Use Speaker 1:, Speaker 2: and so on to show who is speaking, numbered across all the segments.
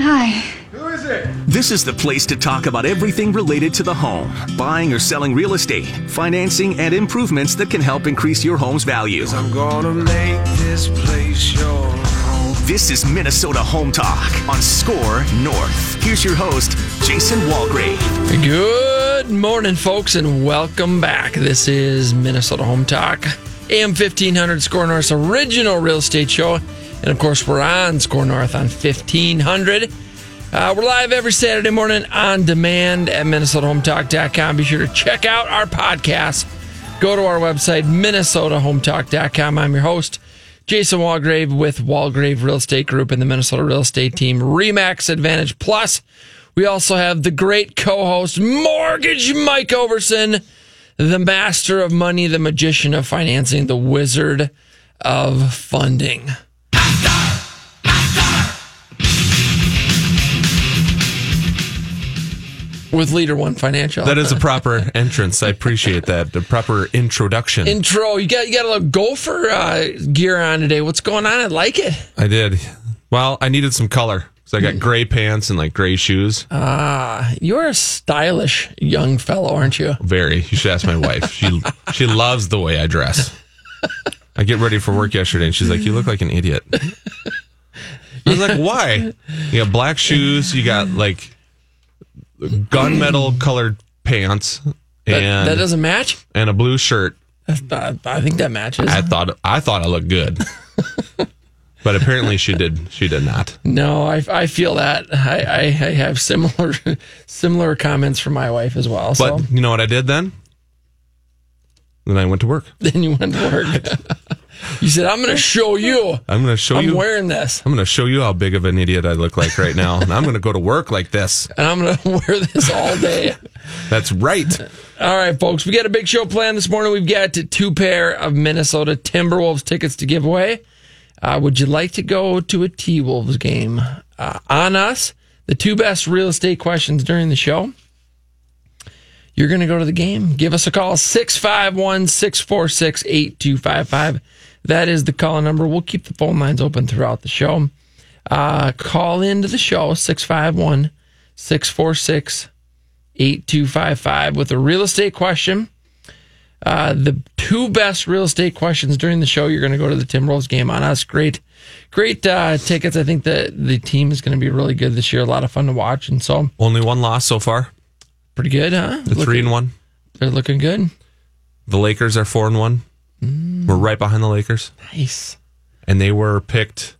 Speaker 1: Hi. Who is it?
Speaker 2: This is the place to talk about everything related to the home buying or selling real estate, financing, and improvements that can help increase your home's value.
Speaker 3: I'm gonna make this place your home.
Speaker 2: This is Minnesota Home Talk on SKOR North. Here's your host, Jason Walgrave.
Speaker 4: Good morning, folks, and welcome back. This is Minnesota Home Talk, AM 1500 SKOR North's original real estate show. And of course, we're on SKOR North on 1500. Uh, we're live every Saturday morning on demand at MinnesotaHometalk.com. Be sure to check out our podcast. Go to our website, MinnesotaHometalk.com. I'm your host, Jason Walgrave with Walgrave Real Estate Group and the Minnesota Real Estate Team, RE/MAX Advantage Plus. We also have the great co host, Mortgage Mike Overson, the master of money, the magician of financing, the wizard of funding. With LeaderOne Financial.
Speaker 5: That is a proper entrance. I appreciate that. The proper introduction.
Speaker 4: intro. You got you got a little gopher uh, gear on today. What's going on? I like it.
Speaker 5: I did. Well, I needed some color. So I got gray pants and like gray shoes.
Speaker 4: Ah, you're a stylish young fellow, aren't you?
Speaker 5: Very. You should ask my wife. She she loves the way I dress. I get ready for work yesterday and she's like, You look like an idiot. I was like, Why? You got black shoes, you got like gunmetal colored pants
Speaker 4: That,
Speaker 5: and
Speaker 4: that doesn't match.
Speaker 5: and a blue shirt.
Speaker 4: I, I think that matches.
Speaker 5: I thought I thought I looked good. but apparently she did she did not.
Speaker 4: no, I, I feel that. I, I, I have similar similar comments from my wife as well. So
Speaker 5: But you know what I did then? Then I went to work.
Speaker 4: then you went to work. you said, "I'm going to show you.
Speaker 5: I'm going to show you I'm
Speaker 4: wearing this,
Speaker 5: I'm going to show you how big of an idiot I look like right now. and I'm going to go to work like this.
Speaker 4: and I'm going to wear this all day."
Speaker 5: That's right.
Speaker 4: All right, folks, we got a big show planned this morning. We've got two pair of Minnesota Timberwolves tickets to give away. Uh, would you like to go to a T Wolves game? Uh, on us, the two best real estate questions during the show. You're going to go to the game. Give us a call 651 646 8255. That is the call number. We'll keep the phone lines open throughout the show. Uh, call into the show 651 646 8255 with a real estate question. Uh, the two best real estate questions during the show. You're going to go to the Timberwolves game on us. Great, great uh, tickets. I think that the team is going to be really good this year. A lot of fun to watch, and so
Speaker 5: Only one loss so far.
Speaker 4: Pretty good, huh?
Speaker 5: The three and one.
Speaker 4: They're looking good.
Speaker 5: The Lakers are four and one. Mm. We're right behind the Lakers.
Speaker 4: Nice.
Speaker 5: And they were picked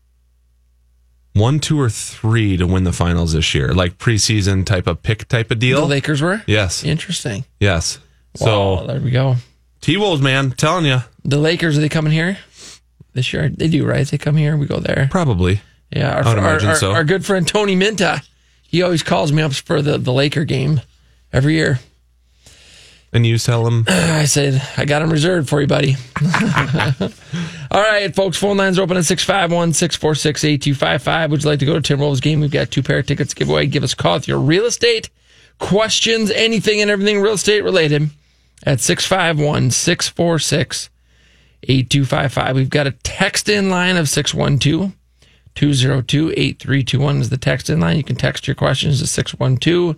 Speaker 5: one, two, or three to win the finals this year. Like preseason type of pick type of deal. The.
Speaker 4: Lakers were
Speaker 5: yes.
Speaker 4: interesting.
Speaker 5: Yes.
Speaker 4: Wow,
Speaker 5: So
Speaker 4: there we go.
Speaker 5: T Wolves, man, telling you.
Speaker 4: The Lakers are they coming here this year? They do, right? They come here. We go there.
Speaker 5: Probably.
Speaker 4: Yeah, our,
Speaker 5: I would
Speaker 4: our,
Speaker 5: imagine
Speaker 4: our,
Speaker 5: so.
Speaker 4: our good friend Tony Minta, he always calls me up for the, the Laker game every year.
Speaker 5: And you sell them
Speaker 4: I said, I got them reserved for you, buddy. All right, folks, phone lines are open at 651 646 8255. Would you like to go to Tim Timberwolves game? We've got two pair of tickets to give away. Give us a call with your real estate questions, anything and everything real estate related at 651 646 8255. We've got a text in line of 612 202 8321 is the text in line. You can text your questions to 612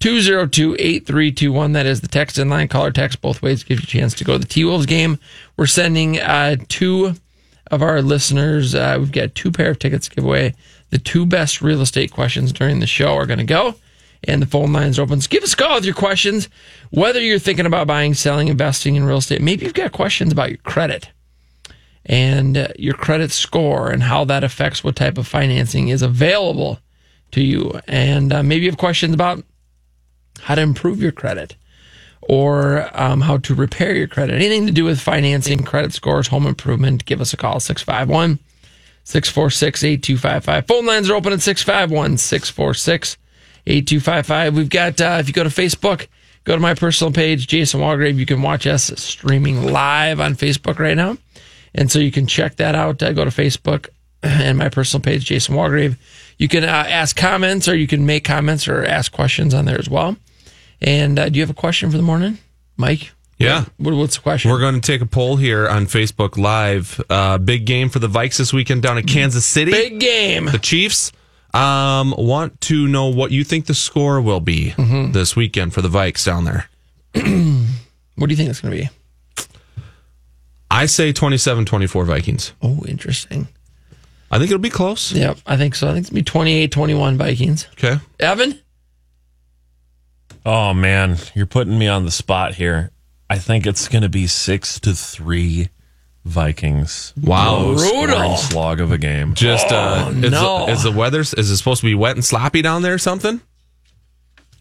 Speaker 4: 202 8321. That is the text in line. Call or text both ways. Give you a chance to go to the T Wolves game. We're sending uh, two of our listeners, uh, we've got two pair of tickets to give away. The two best real estate questions during the show are going to go. And the phone lines are open. Give us a call with your questions, whether you're thinking about buying, selling, investing in real estate. Maybe you've got questions about your credit and uh, your credit score and how that affects what type of financing is available to you. And uh, maybe you have questions about how to improve your credit or um, how to repair your credit. Anything to do with financing, credit scores, home improvement, give us a call 651 646 8255. Phone lines are open at 651 646 8255. We've got, uh, if you go to Facebook, go to my personal page, Jason Walgrave. You can watch us streaming live on Facebook right now. And so you can check that out. Uh, go to Facebook and my personal page, Jason Walgrave. You can uh, ask comments or you can make comments or ask questions on there as well. And uh, do you have a question for the morning, Mike?
Speaker 5: Yeah.
Speaker 4: What, what's the question?
Speaker 5: We're going to take a poll here on Facebook Live. Uh, big game for the Vikes this weekend down in Kansas City.
Speaker 4: Big game.
Speaker 5: The Chiefs Um, want to know what you think the score will be
Speaker 4: Mm-hmm.
Speaker 5: this weekend for the Vikes down there?
Speaker 4: What do you think it's going to be?
Speaker 5: I say 27-24 Vikings.
Speaker 4: Oh, interesting.
Speaker 5: I think it'll be close.
Speaker 4: Yep, I think so. I think it's going to be 28 21 Vikings.
Speaker 5: Okay.
Speaker 4: Evan?
Speaker 1: Oh man, you're putting me on the spot here. I think it's going to be six to three Vikings.
Speaker 5: Wow.
Speaker 1: Low
Speaker 4: Brutal.
Speaker 1: slog of a game.
Speaker 5: Just uh, is,
Speaker 4: no.
Speaker 5: the, is the weather is it supposed to be wet and sloppy down there or something?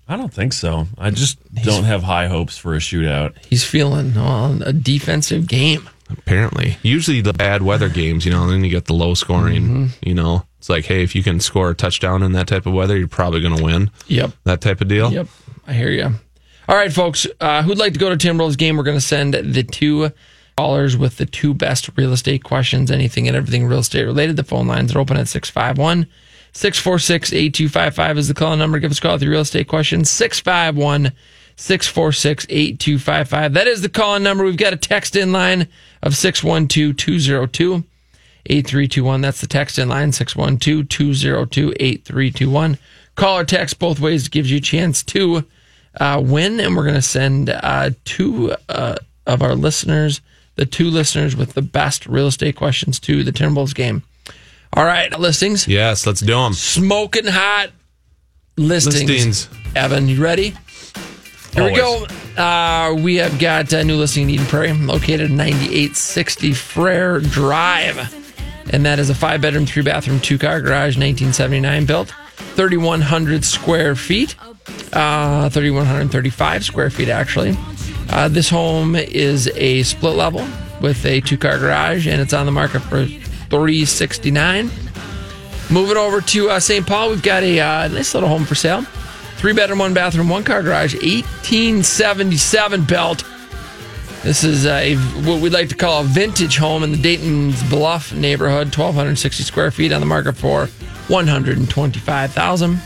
Speaker 1: I don't think so. I just don't have high hopes for a shootout.
Speaker 4: He's feeling on a defensive game.
Speaker 5: Apparently, usually the bad weather games, you know, then you get the low scoring.
Speaker 4: Mm-hmm.
Speaker 5: You know, it's like, hey, if you can score a touchdown in that type of weather, you're probably going to win.
Speaker 4: Yep.
Speaker 5: That type of deal.
Speaker 4: Yep. I hear you. All right, folks. Uh, who'd like to go to Tim Timberwolves game? We're going to send the two callers with the two best real estate questions, anything and everything real estate related. The phone lines are open at 651 646 8255 is the call number. Give us a call with your real estate questions. 651 646 8255. That is the call number. We've got a text in line of 612 202 8321. That's the text in line 612 202 8321. Call or text both ways gives you a chance to uh, win. And we're going to send uh, two uh, of our listeners, the two listeners with the best real estate questions to the Timberwolves game. All right, listings.
Speaker 5: Yes, let's do them.
Speaker 4: Smoking hot listings.
Speaker 5: Listings.
Speaker 4: Evan, you ready? Here we go. Uh, we have got a new listing in Eden Prairie, located 9860 Frere Drive. And that is a five bedroom, three bathroom, two car garage, 1979 built, 3,100 square feet, uh, 3,135 square feet actually. Uh, this home is a split level with a two car garage, and it's on the market for 369 Moving over to uh, St. Paul, we've got a uh, nice little home for sale. Three bedroom, one bathroom, one car garage, 1877 built. This is a, what we'd like to call a vintage home in the Dayton's Bluff neighborhood, 1,260 square feet on the market for 125000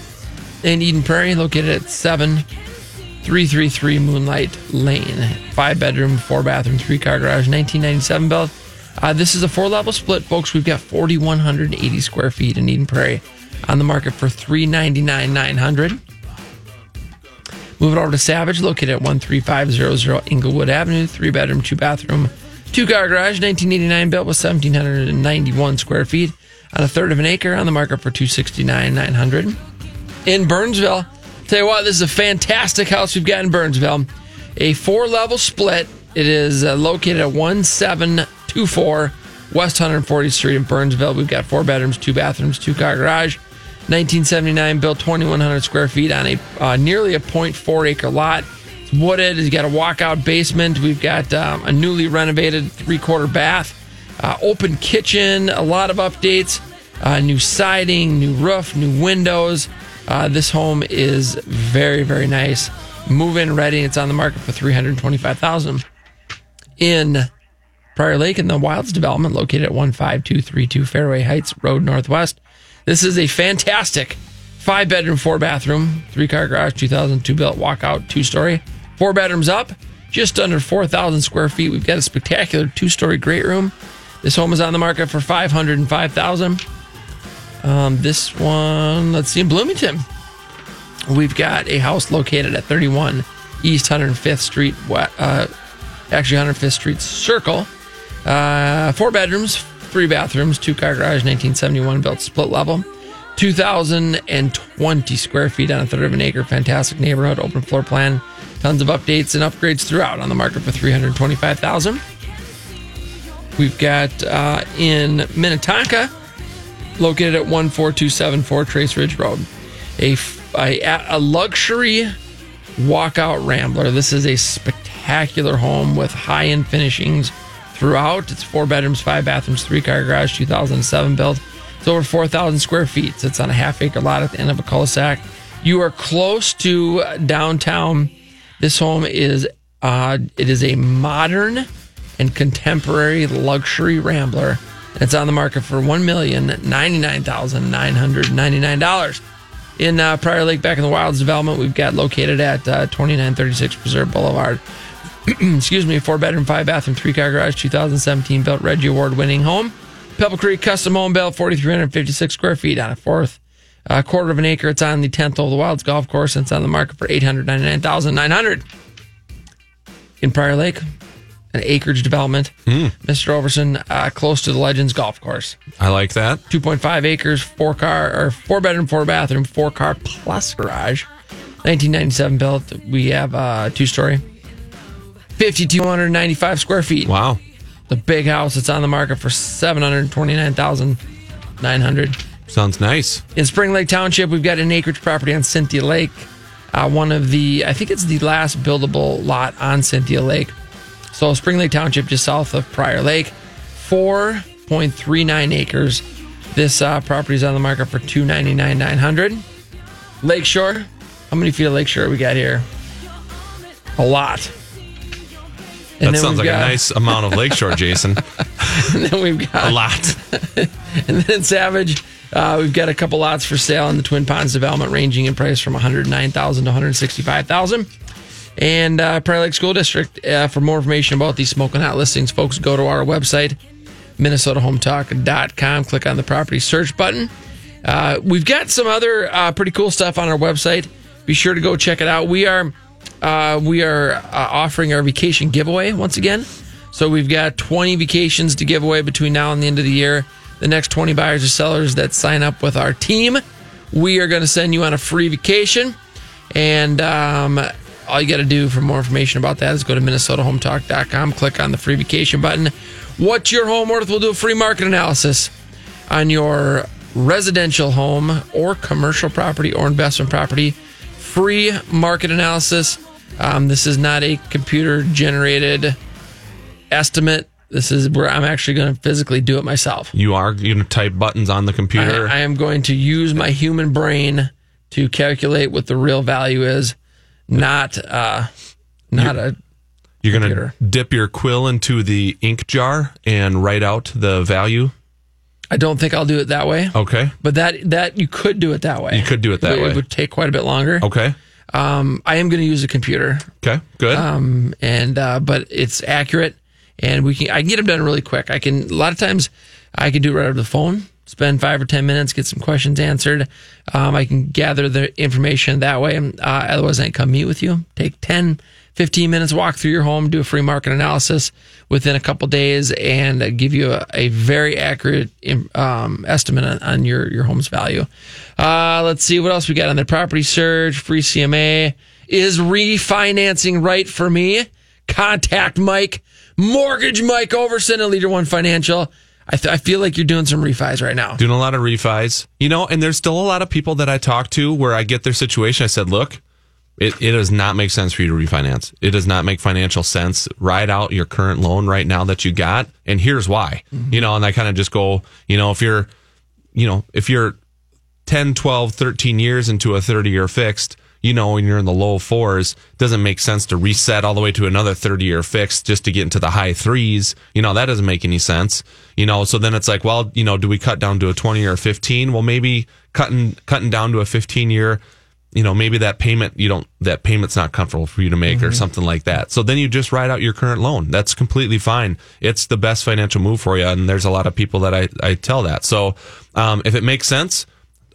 Speaker 4: In Eden Prairie, located at 7333 Moonlight Lane. Five bedroom, four bathroom, three car garage, 1997 built. Uh, this is a four level split, folks. We've got 4,180 square feet in Eden Prairie on the market for 399 900 Moving over to Savage, located at 13500 Inglewood Avenue, three bedroom, two bathroom, two car garage, 1989 built with 1,791 square feet on a third of an acre on the market for 269 900 In Burnsville, tell you what, this is a fantastic house we've got in Burnsville. A four level split. It is uh, located at 1724 West 140th Street in Burnsville. We've got four bedrooms, two bathrooms, two car garage. 1979 built 2100 square feet on a uh, nearly a 0.4 acre lot it's wooded it's got a walkout basement we've got um, a newly renovated three quarter bath uh, open kitchen a lot of updates uh, new siding new roof new windows uh, this home is very very nice move in ready it's on the market for 325000 in Prior Lake in the Wilds development located at 15232 Fairway Heights Road Northwest. This is a fantastic five bedroom, four bathroom, three car garage, 2002 built walkout, two story, four bedrooms up, just under 4,000 square feet. We've got a spectacular two story great room. This home is on the market for 505000 um, This one, let's see, in Bloomington. We've got a house located at 31 East 105th Street, uh, actually 105th Street Circle. Uh, four bedrooms, three bathrooms, two car garage, 1971 built split level, 2,020 square feet on a third of an acre. Fantastic neighborhood, open floor plan, tons of updates and upgrades throughout. On the market for 325,000. We've got uh, in Minnetonka, located at 14274 Trace Ridge Road, a, a, a luxury walkout rambler. This is a spectacular home with high end finishings throughout. It's four bedrooms, five bathrooms, three car garage, 2007 built. It's over 4,000 square feet. It's on a half acre lot at the end of a cul de sac. You are close to downtown. This home is uh, it is a modern and contemporary luxury rambler. It's on the market for one million ninety nine thousand nine hundred ninety nine dollars. In uh, Prior Lake, back in the Wilds development, we've got located at uh, twenty nine thirty six Preserve Boulevard. Excuse me, four bedroom, five bathroom, three car garage, 2017 built Reggie Award winning home. Pebble Creek custom home built, 4,356 square feet on a fourth A quarter of an acre. It's on the 10th Hole of the Wilds Golf Course. And it's on the market for 899900 In Prior Lake, an acreage development. Mr. Overson, uh, close to the Legends Golf Course.
Speaker 5: I like that.
Speaker 4: 2.5 acres, four car or four bedroom, four bathroom, four car plus garage. 1997 built. We have uh, two story, 5,295 square feet.
Speaker 5: Wow.
Speaker 4: The big house. It's on the market for 729,900.
Speaker 5: Sounds nice.
Speaker 4: In Spring Lake Township, we've got an acreage property on Cynthia Lake. Uh, one of the, I think it's the last buildable lot on Cynthia Lake. So Spring Lake Township, just south of Prior Lake, 4.39 acres. This uh, property is on the market for 299,900. Lakeshore, how many feet of lakeshore we got here? A lot.
Speaker 5: That sounds like a nice amount of lakeshore, Jason.
Speaker 4: And then we've got
Speaker 5: A lot.
Speaker 4: And then Savage, uh, we've got a couple lots for sale in the Twin Ponds development, ranging in price from 109000 to 165000 And uh, Prior Lake School District, uh, for more information about these smoking hot listings, folks, go to our website, minnesotahometalk.com. Click on the property search button. Uh, we've got some other uh, pretty cool stuff on our website. Be sure to go check it out. We are uh, we are uh, offering our vacation giveaway once again. So we've got 20 vacations to give away between now and the end of the year. The next 20 buyers or sellers that sign up with our team, we are going to send you on a free vacation. And um, all you got to do for more information about that is go to minnesotahometalk.com, click on the free vacation button. What's your home worth? We'll do a free market analysis on your residential home or commercial property or investment property. Free market analysis. Um, this is not a computer generated estimate. This is where I'm actually going to physically do it myself.
Speaker 5: You are going to type buttons on the
Speaker 4: I,
Speaker 5: computer.
Speaker 4: I am going to use my human brain to calculate what the real value is, not uh, not a
Speaker 5: You're going to dip your quill into the ink jar and write out the value.
Speaker 4: I don't think I'll do it that way.
Speaker 5: Okay.
Speaker 4: But that that you could do it that way.
Speaker 5: You could do it that
Speaker 4: But
Speaker 5: way.
Speaker 4: It would take quite a bit longer.
Speaker 5: Okay.
Speaker 4: Um, I am going to use a computer,
Speaker 5: Okay. Good.
Speaker 4: um, and uh, but it's accurate, and we can I can get them done really quick. I can a lot of times I can do it right over the phone. Spend five or ten minutes, get some questions answered. Um, I can gather the information that way. Uh, otherwise, I can come meet with you. Take 10, 15 minutes, walk through your home, do a free market analysis within a couple days, and give you a, a very accurate um, estimate on, on your your home's value. Uh, let's see what else we got on the property search, free CMA. Is refinancing right for me? Contact Mike, Mortgage Mike Overson at LeaderOne Financial. I, th- I feel like you're doing some refis right now.
Speaker 5: Doing a lot of refis. You know, and there's still a lot of people that I talk to where I get their situation. I said, look, it, it does not make sense for you to refinance. It does not make financial sense. Ride out your current loan right now that you got. And here's why. Mm-hmm. You know, and I kind of just go, you know, if you're, you know, if you're 10, 12, 13 years into a 30 year fixed, you know, when you're in the low fours, doesn't make sense to reset all the way to another 30 year fix just to get into the high threes. You know, that doesn't make any sense. You know, so then it's like, well, you know, do we cut down to a 20 or a 15? Well, maybe cutting, cutting down to a 15 year, you know, maybe that payment, you don't, that payment's not comfortable for you to make or something like that. So then you just ride out your current loan. That's completely fine. It's the best financial move for you. And there's a lot of people that I, I tell that. So, um, if it makes sense,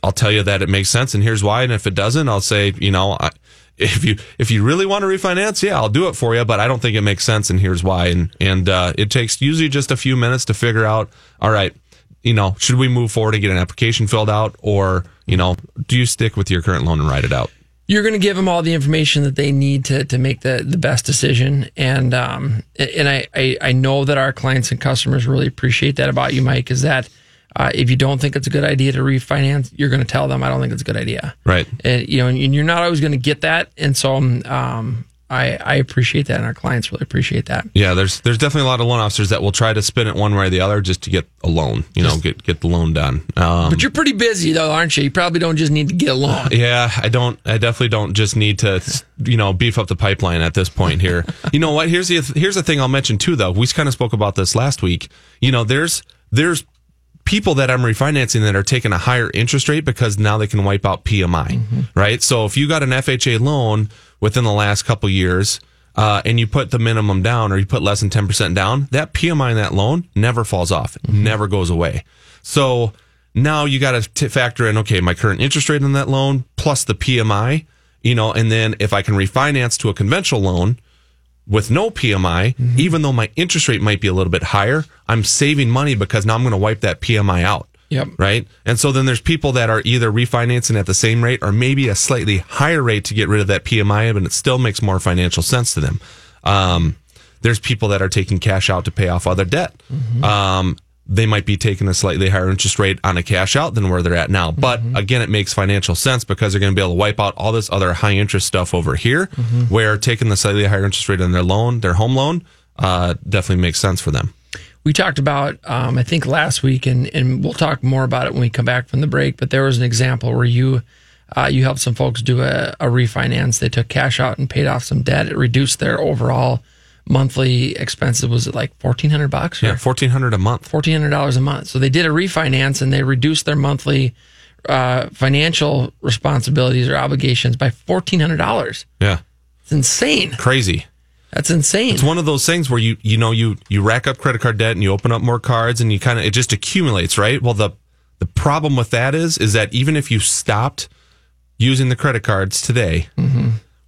Speaker 5: I'll tell you that it makes sense, and here's why. And if it doesn't, I'll say, you know, I, if you if you really want to refinance, yeah, I'll do it for you. But I don't think it makes sense, and here's why. And and uh, it takes usually just a few minutes to figure out. All right, you know, should we move forward and get an application filled out, or you know, do you stick with your current loan and write it out?
Speaker 4: You're going to give them all the information that they need to, to make the, the best decision. And um, and I, I, I know that our clients and customers really appreciate that about you, Mike, is that uh, if you don't think it's a good idea to refinance, you're going to tell them, I don't think it's a good idea.
Speaker 5: Right.
Speaker 4: And, you know, and you're not always going to get that. And so um, I, I appreciate that. And our clients really appreciate that.
Speaker 5: Yeah, there's there's definitely a lot of loan officers that will try to spin it one way or the other just to get a loan. You know, get get the loan done. Um,
Speaker 4: But you're pretty busy, though, aren't you? You probably don't just need to get a loan.
Speaker 5: Yeah, I don't. I definitely don't just need to, you know, beef up the pipeline at this point here. you know what? Here's the here's the thing I'll mention too, though. We kind of spoke about this last week. You know, there's there's people that I'm refinancing that are taking a higher interest rate because now they can wipe out PMI, right? So if you got an FHA loan within the last couple years. Uh, and you put the minimum down or you put less than 10% down, that PMI in that loan never falls off, It never goes away. So now you got to factor in okay, my current interest rate on that loan plus the PMI, you know, and then if I can refinance to a conventional loan with no PMI, even though my interest rate might be a little bit higher, I'm saving money because now I'm going to wipe that PMI out.
Speaker 4: Yep.
Speaker 5: Right. And so then there's people that are either refinancing at the same rate or maybe a slightly higher rate to get rid of that PMI, but it still makes more financial sense to them. Um, there's people that are taking cash out to pay off other debt. Um, they might be taking a slightly higher interest rate on a cash out than where they're at now. But again, it makes financial sense because they're going to be able to wipe out all this other high interest stuff over here, where taking the slightly higher interest rate on their loan, their home loan, uh, definitely makes sense for them.
Speaker 4: we talked about um, I think last week, and and we'll talk more about it when we come back from the break. But there was an example where you uh, you helped some folks do a, a refinance. They took cash out and paid off some debt. It reduced their overall monthly expenses. Was it like fourteen hundred bucks?
Speaker 5: Yeah, fourteen hundred a month.
Speaker 4: fourteen hundred dollars a month. So they did a refinance and they reduced their monthly uh, financial responsibilities or obligations by fourteen hundred dollars.
Speaker 5: Yeah,
Speaker 4: It's insane.
Speaker 5: crazy.
Speaker 4: That's insane.
Speaker 5: It's one of those things where you you know you you rack up credit card debt and you open up more cards and you kind of it just accumulates, right? Well, the the problem with that is is that even if you stopped using the credit cards today,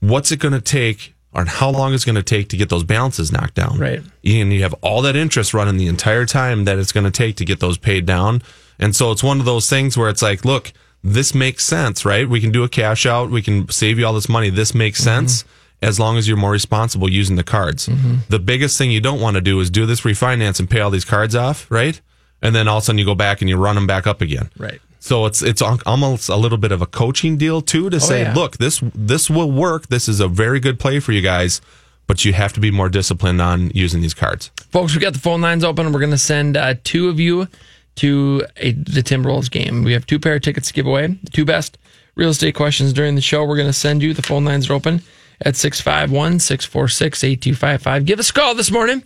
Speaker 5: what's it going to take or how long is it going to take to get those balances knocked down?
Speaker 4: Right.
Speaker 5: And you have all that interest running the entire time that it's going to take to get those paid down. And so it's one of those things where it's like, look, this makes sense, right? We can do a cash out. We can save you all this money. This makes mm-hmm. sense as long as you're more responsible using the cards. Mm-hmm. The biggest thing you don't want to do is do this refinance and pay all these cards off, right? And then all of a sudden you go back and you run them back up again.
Speaker 4: Right.
Speaker 5: So it's it's almost a little bit of a coaching deal too to say,
Speaker 4: yeah.
Speaker 5: look, this this will work. This is a very good play for you guys, but you have to be more disciplined on using these cards.
Speaker 4: Folks, we got the phone lines open. We're going to send uh, two of you to a, the Timberwolves game. We have two pair of tickets to give away. The two best real estate questions during the show. We're going to send you. The phone lines are open at 651 646 8255. Give us a call this morning,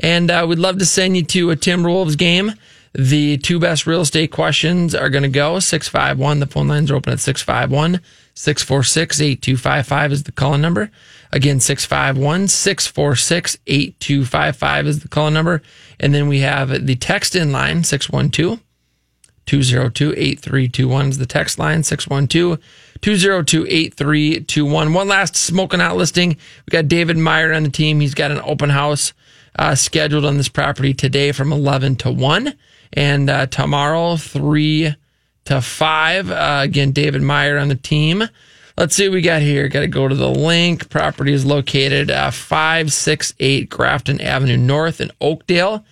Speaker 4: and uh, we'd love to send you to a Timberwolves game. The two best real estate questions are going to go 651. The phone lines are open at 651 646 8255 is the calling number. Again, 651 646 8255 is the calling number. And then we have the text in line 612 202 8321 is the text line 612 202 8321. One last smoking out listing. We got David Meyer on the team. He's got an open house uh, scheduled on this property today from 11 to 1 and uh, tomorrow 3 to 5. Uh, again, David Meyer on the team. Let's see what we got here. Got to go to the link. Property is located uh, 568 Grafton Avenue North in Oakdale.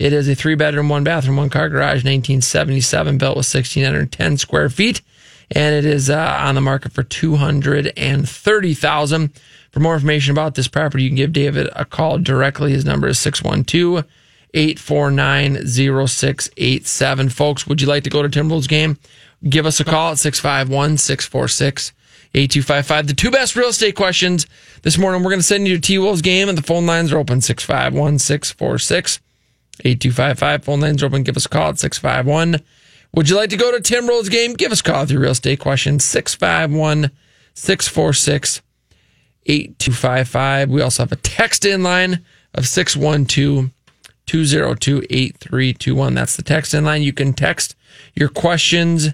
Speaker 4: It is a three bedroom, one bathroom, one car garage, 1977, built with 1,610 square feet. And it is uh, on the market for 230000 For more information about this property, you can give David a call directly. His number is 612 849 0687. Folks, would you like to go to Timberwolves game? Give us a call at 651 646 8255. The two best real estate questions this morning. We're going to send you to T Wolves game, and the phone lines are open 651 646 8255. Phone lines are open. Give us a call at 651. Would you like to go to Timberwolves game? Give us a call with your real estate questions 651 646 8255. We also have a text in line of 612 202 8321. That's the text in line. You can text your questions,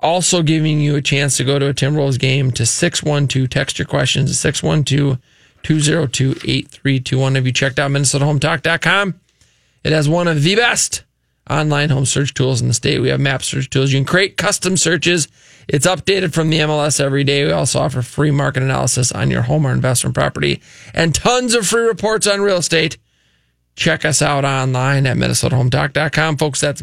Speaker 4: also giving you a chance to go to a Timberwolves game to 612. Text your questions to 612 202 8321. Have you checked out MinnesotaHometalk.com? It has one of the best online home search tools in the state. We have map search tools. You can create custom searches. It's updated from the MLS every day. We also offer free market analysis on your home or investment property and tons of free reports on real estate. Check us out online at MinnesotaHometalk.com. Folks, that's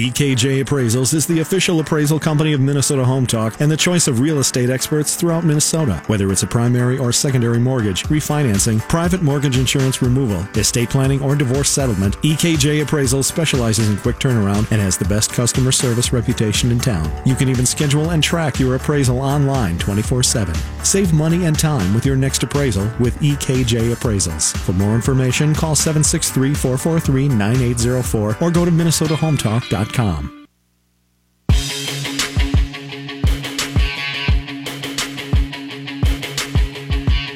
Speaker 6: EKJ Appraisals is the official appraisal company of Minnesota Home Talk and the choice of real estate experts throughout Minnesota. Whether it's a primary or secondary mortgage, refinancing, private mortgage insurance removal, estate planning, or divorce settlement, EKJ Appraisals specializes in quick turnaround and has the best customer service reputation in town. You can even schedule and track your appraisal online 24 7. Save money and time with your next appraisal with EKJ Appraisals. For more information, call 763 443 9804 or go to MinnesotaHometalk.com.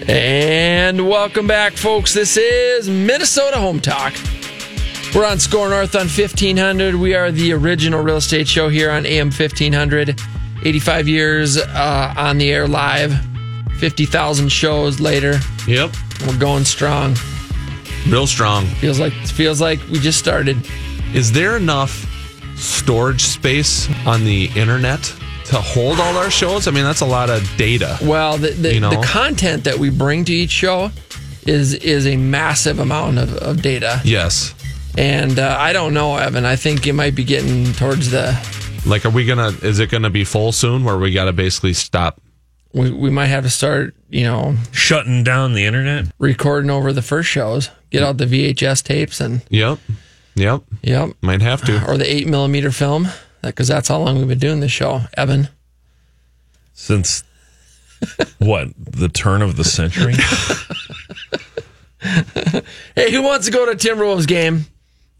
Speaker 4: And welcome back, folks. This is Minnesota Home Talk. We're on SKOR North on 1500. We are the original real estate show here on AM 1500. 85 years uh, on the air live, 50,000 shows later.
Speaker 5: Yep.
Speaker 4: We're going strong.
Speaker 5: Real strong.
Speaker 4: Feels like feels like we just started.
Speaker 5: Is there enough storage space on the internet to hold all our shows? I mean, that's a lot of data.
Speaker 4: Well, the the,
Speaker 5: You know?
Speaker 4: the content that we bring to each show is is a massive amount of, of data.
Speaker 5: Yes.
Speaker 4: And uh, I don't know, Evan. I think it might be getting towards the.
Speaker 5: Like, are we gonna? Is it gonna be full soon, where we got to basically stop?
Speaker 4: We, we might have to start, you know,
Speaker 1: Shutting down the internet.
Speaker 4: recording over the first shows. Get out the VHS tapes and
Speaker 5: Yep. Yep.
Speaker 4: yep,
Speaker 5: Might have to.
Speaker 4: or the eight millimeter film, because that's how long we've been doing this show, Evan.
Speaker 1: Since what? The turn of the century?
Speaker 4: Hey, who wants to go to a Timberwolves game?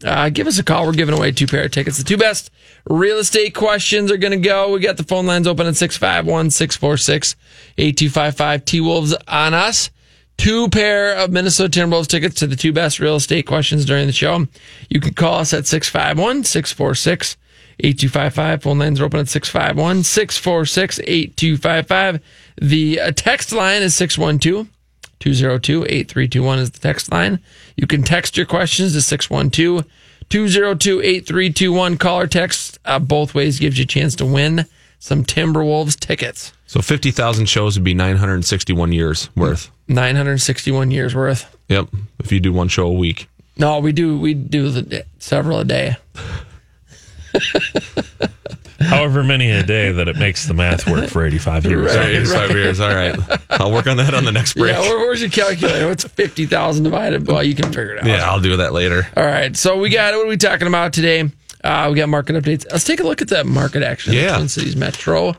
Speaker 4: Uh, give us a call. We're giving away two pair of tickets. The two best real estate questions are going to go. We got the phone lines open at 651 646 8255. T Wolves on us. Two pair of Minnesota Timberwolves tickets to the two best real estate questions during the show. You can call us at 651 646 8255. Phone lines are open at 651 646 8255. The uh, text line is 612 202 8321 is the text line. You can text your questions to 612 202 8321. Call or text uh, both ways gives you a chance to win some Timberwolves tickets.
Speaker 5: So fifty thousand shows would be nine hundred and sixty-one years worth.
Speaker 4: 961 years worth.
Speaker 5: Yep. If you do one show a week.
Speaker 4: No, we do we do the, several a day.
Speaker 1: However many a day that it makes the math work for 85 years.
Speaker 4: Right.
Speaker 5: Eighty-five years. All right. I'll work on that on the next break.
Speaker 4: Yeah, where, where's your calculator? What's 50,000 divided? by? Well, you can figure it out.
Speaker 5: Yeah, I'll do that later.
Speaker 4: All right. So we got what are we talking about today? Uh, we got market updates. Let's take a look at that market action.
Speaker 5: Yeah.
Speaker 4: Twin Cities Metro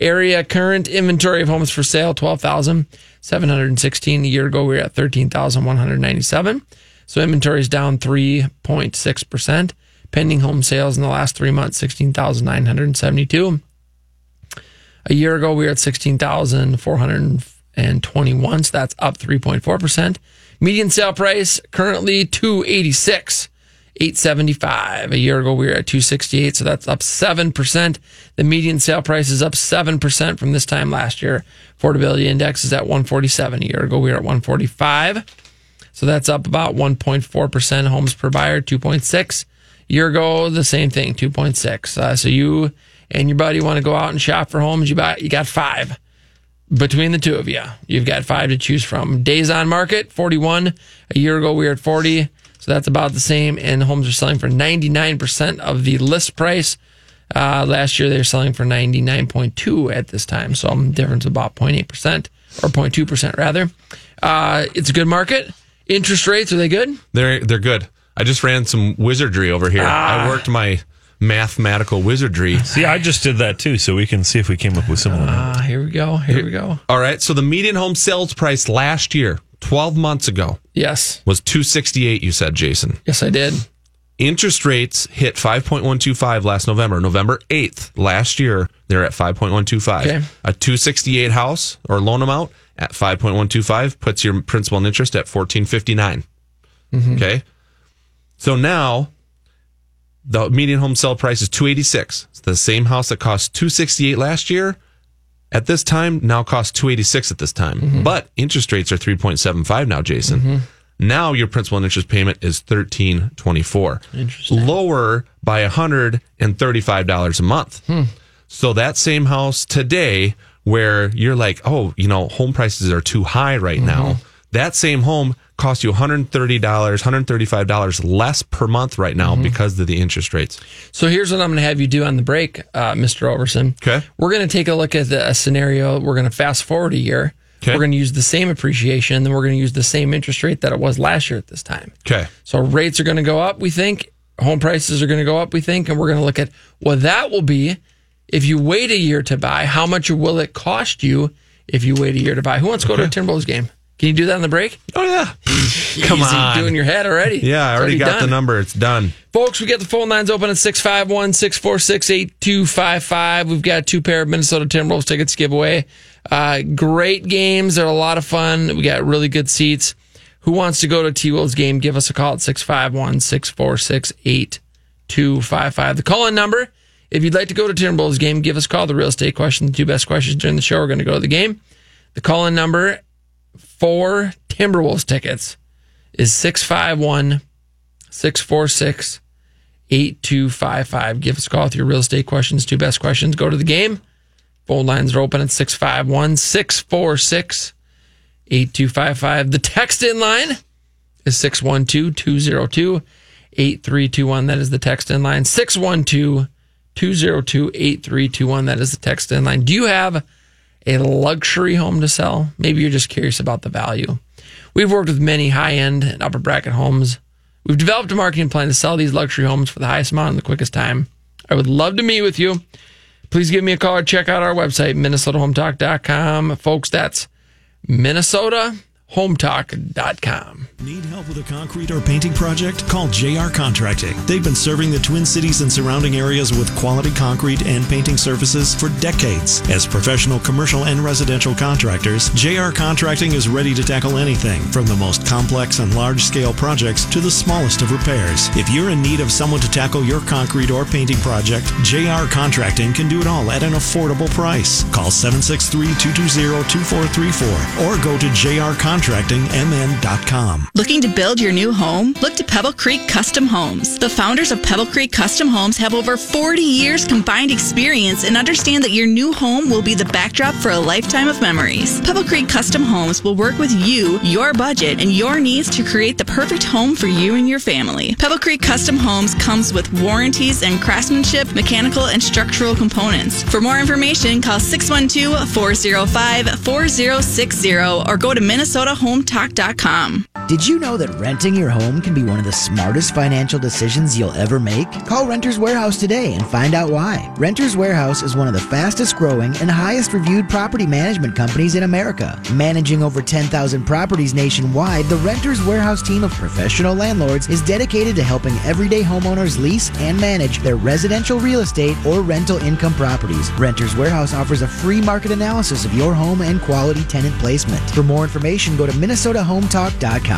Speaker 4: area current inventory of homes for sale 12,716. A year ago we were at 13,197. So inventory is down 3.6%. Pending home sales in the last 3 months 16,972. A year ago we were at 16,421, so that's up 3.4%. Median sale price currently 286 875. A year ago we were at 268, so that's up 7%. The median sale price is up 7% from this time last year. Affordability index is at 147. A year ago we were at 145. So that's up about 1.4% homes per buyer, 2.6. Year ago, the same thing, 2.6. Uh, so you and your buddy want to go out and shop for homes, you buy, you got five between the two of you. You've got five to choose from. Days on market, 41. A year ago, we were at 40. So that's about the same. And homes are selling for 99% of the list price. Uh, last year, they were selling for 99.2 at this time. So difference of about 0.8% or 0.2% rather. Uh, it's a good market. Interest rates, are they good?
Speaker 5: They're they're good. I just ran some wizardry over here.
Speaker 4: Ah.
Speaker 5: I worked my mathematical wizardry.
Speaker 1: See, I just did that too, so we can see if we came up with similar.
Speaker 4: Ah, here we go. Here we go.
Speaker 5: All right. So the median home sales price last year, 12 months ago,
Speaker 4: Yes.
Speaker 5: was 268, you said, Jason.
Speaker 4: Yes, I did.
Speaker 5: Interest rates hit 5.125 last November. November 8th last year, they're at 5.125.
Speaker 4: Okay.
Speaker 5: A 268 house or loan amount at 5.125 puts your principal and interest at 1459. Mm-hmm. Okay. So now the median home sale price is 286. It's the same house that cost 268 last year. At this time, now costs 286 at this time. But interest rates are 3.75 now, Jason. Now your principal and interest payment is 1324. Lower by $135 a month.
Speaker 4: Hmm.
Speaker 5: So that same house today where you're like, "Oh, you know, home prices are too high right now."
Speaker 4: Mm-hmm.
Speaker 5: That same home costs you $130, $135 less per month right
Speaker 4: Mm-hmm.
Speaker 5: now because of the interest rates.
Speaker 4: So here's what I'm going to have you do on the break, uh, Mr. Overson.
Speaker 5: Okay.
Speaker 4: We're going to take a look at the, a scenario. We're going to fast forward a year.
Speaker 5: Okay.
Speaker 4: We're going to use the same appreciation, and then we're going to use the same interest rate that it was last year at this time.
Speaker 5: Okay.
Speaker 4: So rates are going to go up, we think. Home prices are going to go up, we think. And we're going to look at what that will be if you wait a year to buy. How much will it cost you if you wait a year to buy? Who wants to go to a Timberwolves game? Can you do that on the break?
Speaker 5: Oh yeah. Come
Speaker 4: Easy,
Speaker 5: on.
Speaker 4: Doing your head already.
Speaker 5: Yeah, I
Speaker 4: It's
Speaker 5: already got the number. It's done.
Speaker 4: Folks, we got the phone lines open at 651 646 8255. We've got two pair of Minnesota Timberwolves tickets to give away. Uh, great games. They're a lot of fun. We got really good seats. Who wants to go to T Wolves game? Give us a call at 651 646 8255. The call in number, if you'd like to go to Timberwolves game, give us a call. The real estate question, the two best questions during the show are going to go to the game. The call in number for Timberwolves tickets is 651 646 8255. Give us a call with your real estate questions, two best questions. Go to the game. Phone lines are open at 651 646 8255. The text in line is 612 202 8321. That is the text in line. 612 202 8321. That is the text in line. Do you have a luxury home to sell? Maybe you're just curious about the value. We've worked with many high end and upper bracket homes. We've developed a marketing plan to sell these luxury homes for the highest amount in the quickest time. I would love to meet with you. Please give me a call or check out our website, minnesotahometalk.com. Folks, that's minnesotahometalk.com.
Speaker 6: Need help with a concrete or painting project? Call JR Contracting. They've been serving the Twin Cities and surrounding areas with quality concrete and painting services for decades. As professional commercial and residential contractors, JR Contracting is ready to tackle anything from the most complex and large scale projects to the smallest of repairs. If you're in need of someone to tackle your concrete or painting project, JR Contracting can do it all at an affordable price. Call 763 220 2434 or go to jrcontractingmn.com.
Speaker 7: Looking to build your new home? Look to Pebble Creek Custom Homes. The founders of Pebble Creek Custom Homes have over 40 years combined experience and understand that your new home will be the backdrop for a lifetime of memories. Pebble Creek Custom Homes will work with you, your budget, and your needs to create the perfect home for you and your family. Pebble Creek Custom Homes comes with warranties and craftsmanship, mechanical, and structural components. For more information, call 612 405 4060 or go to MinnesotaHometalk.com.
Speaker 8: Did you know that renting your home can be one of the smartest financial decisions you'll ever make? Call Renters Warehouse today and find out why. Renters Warehouse is one of the fastest growing and highest reviewed property management companies in America. Managing over 10,000 properties nationwide, the Renters Warehouse team of professional landlords is dedicated to helping everyday homeowners lease and manage their residential real estate or rental income properties. Renters Warehouse offers a free market analysis of your home and quality tenant placement. For more information, go to MinnesotaHometalk.com.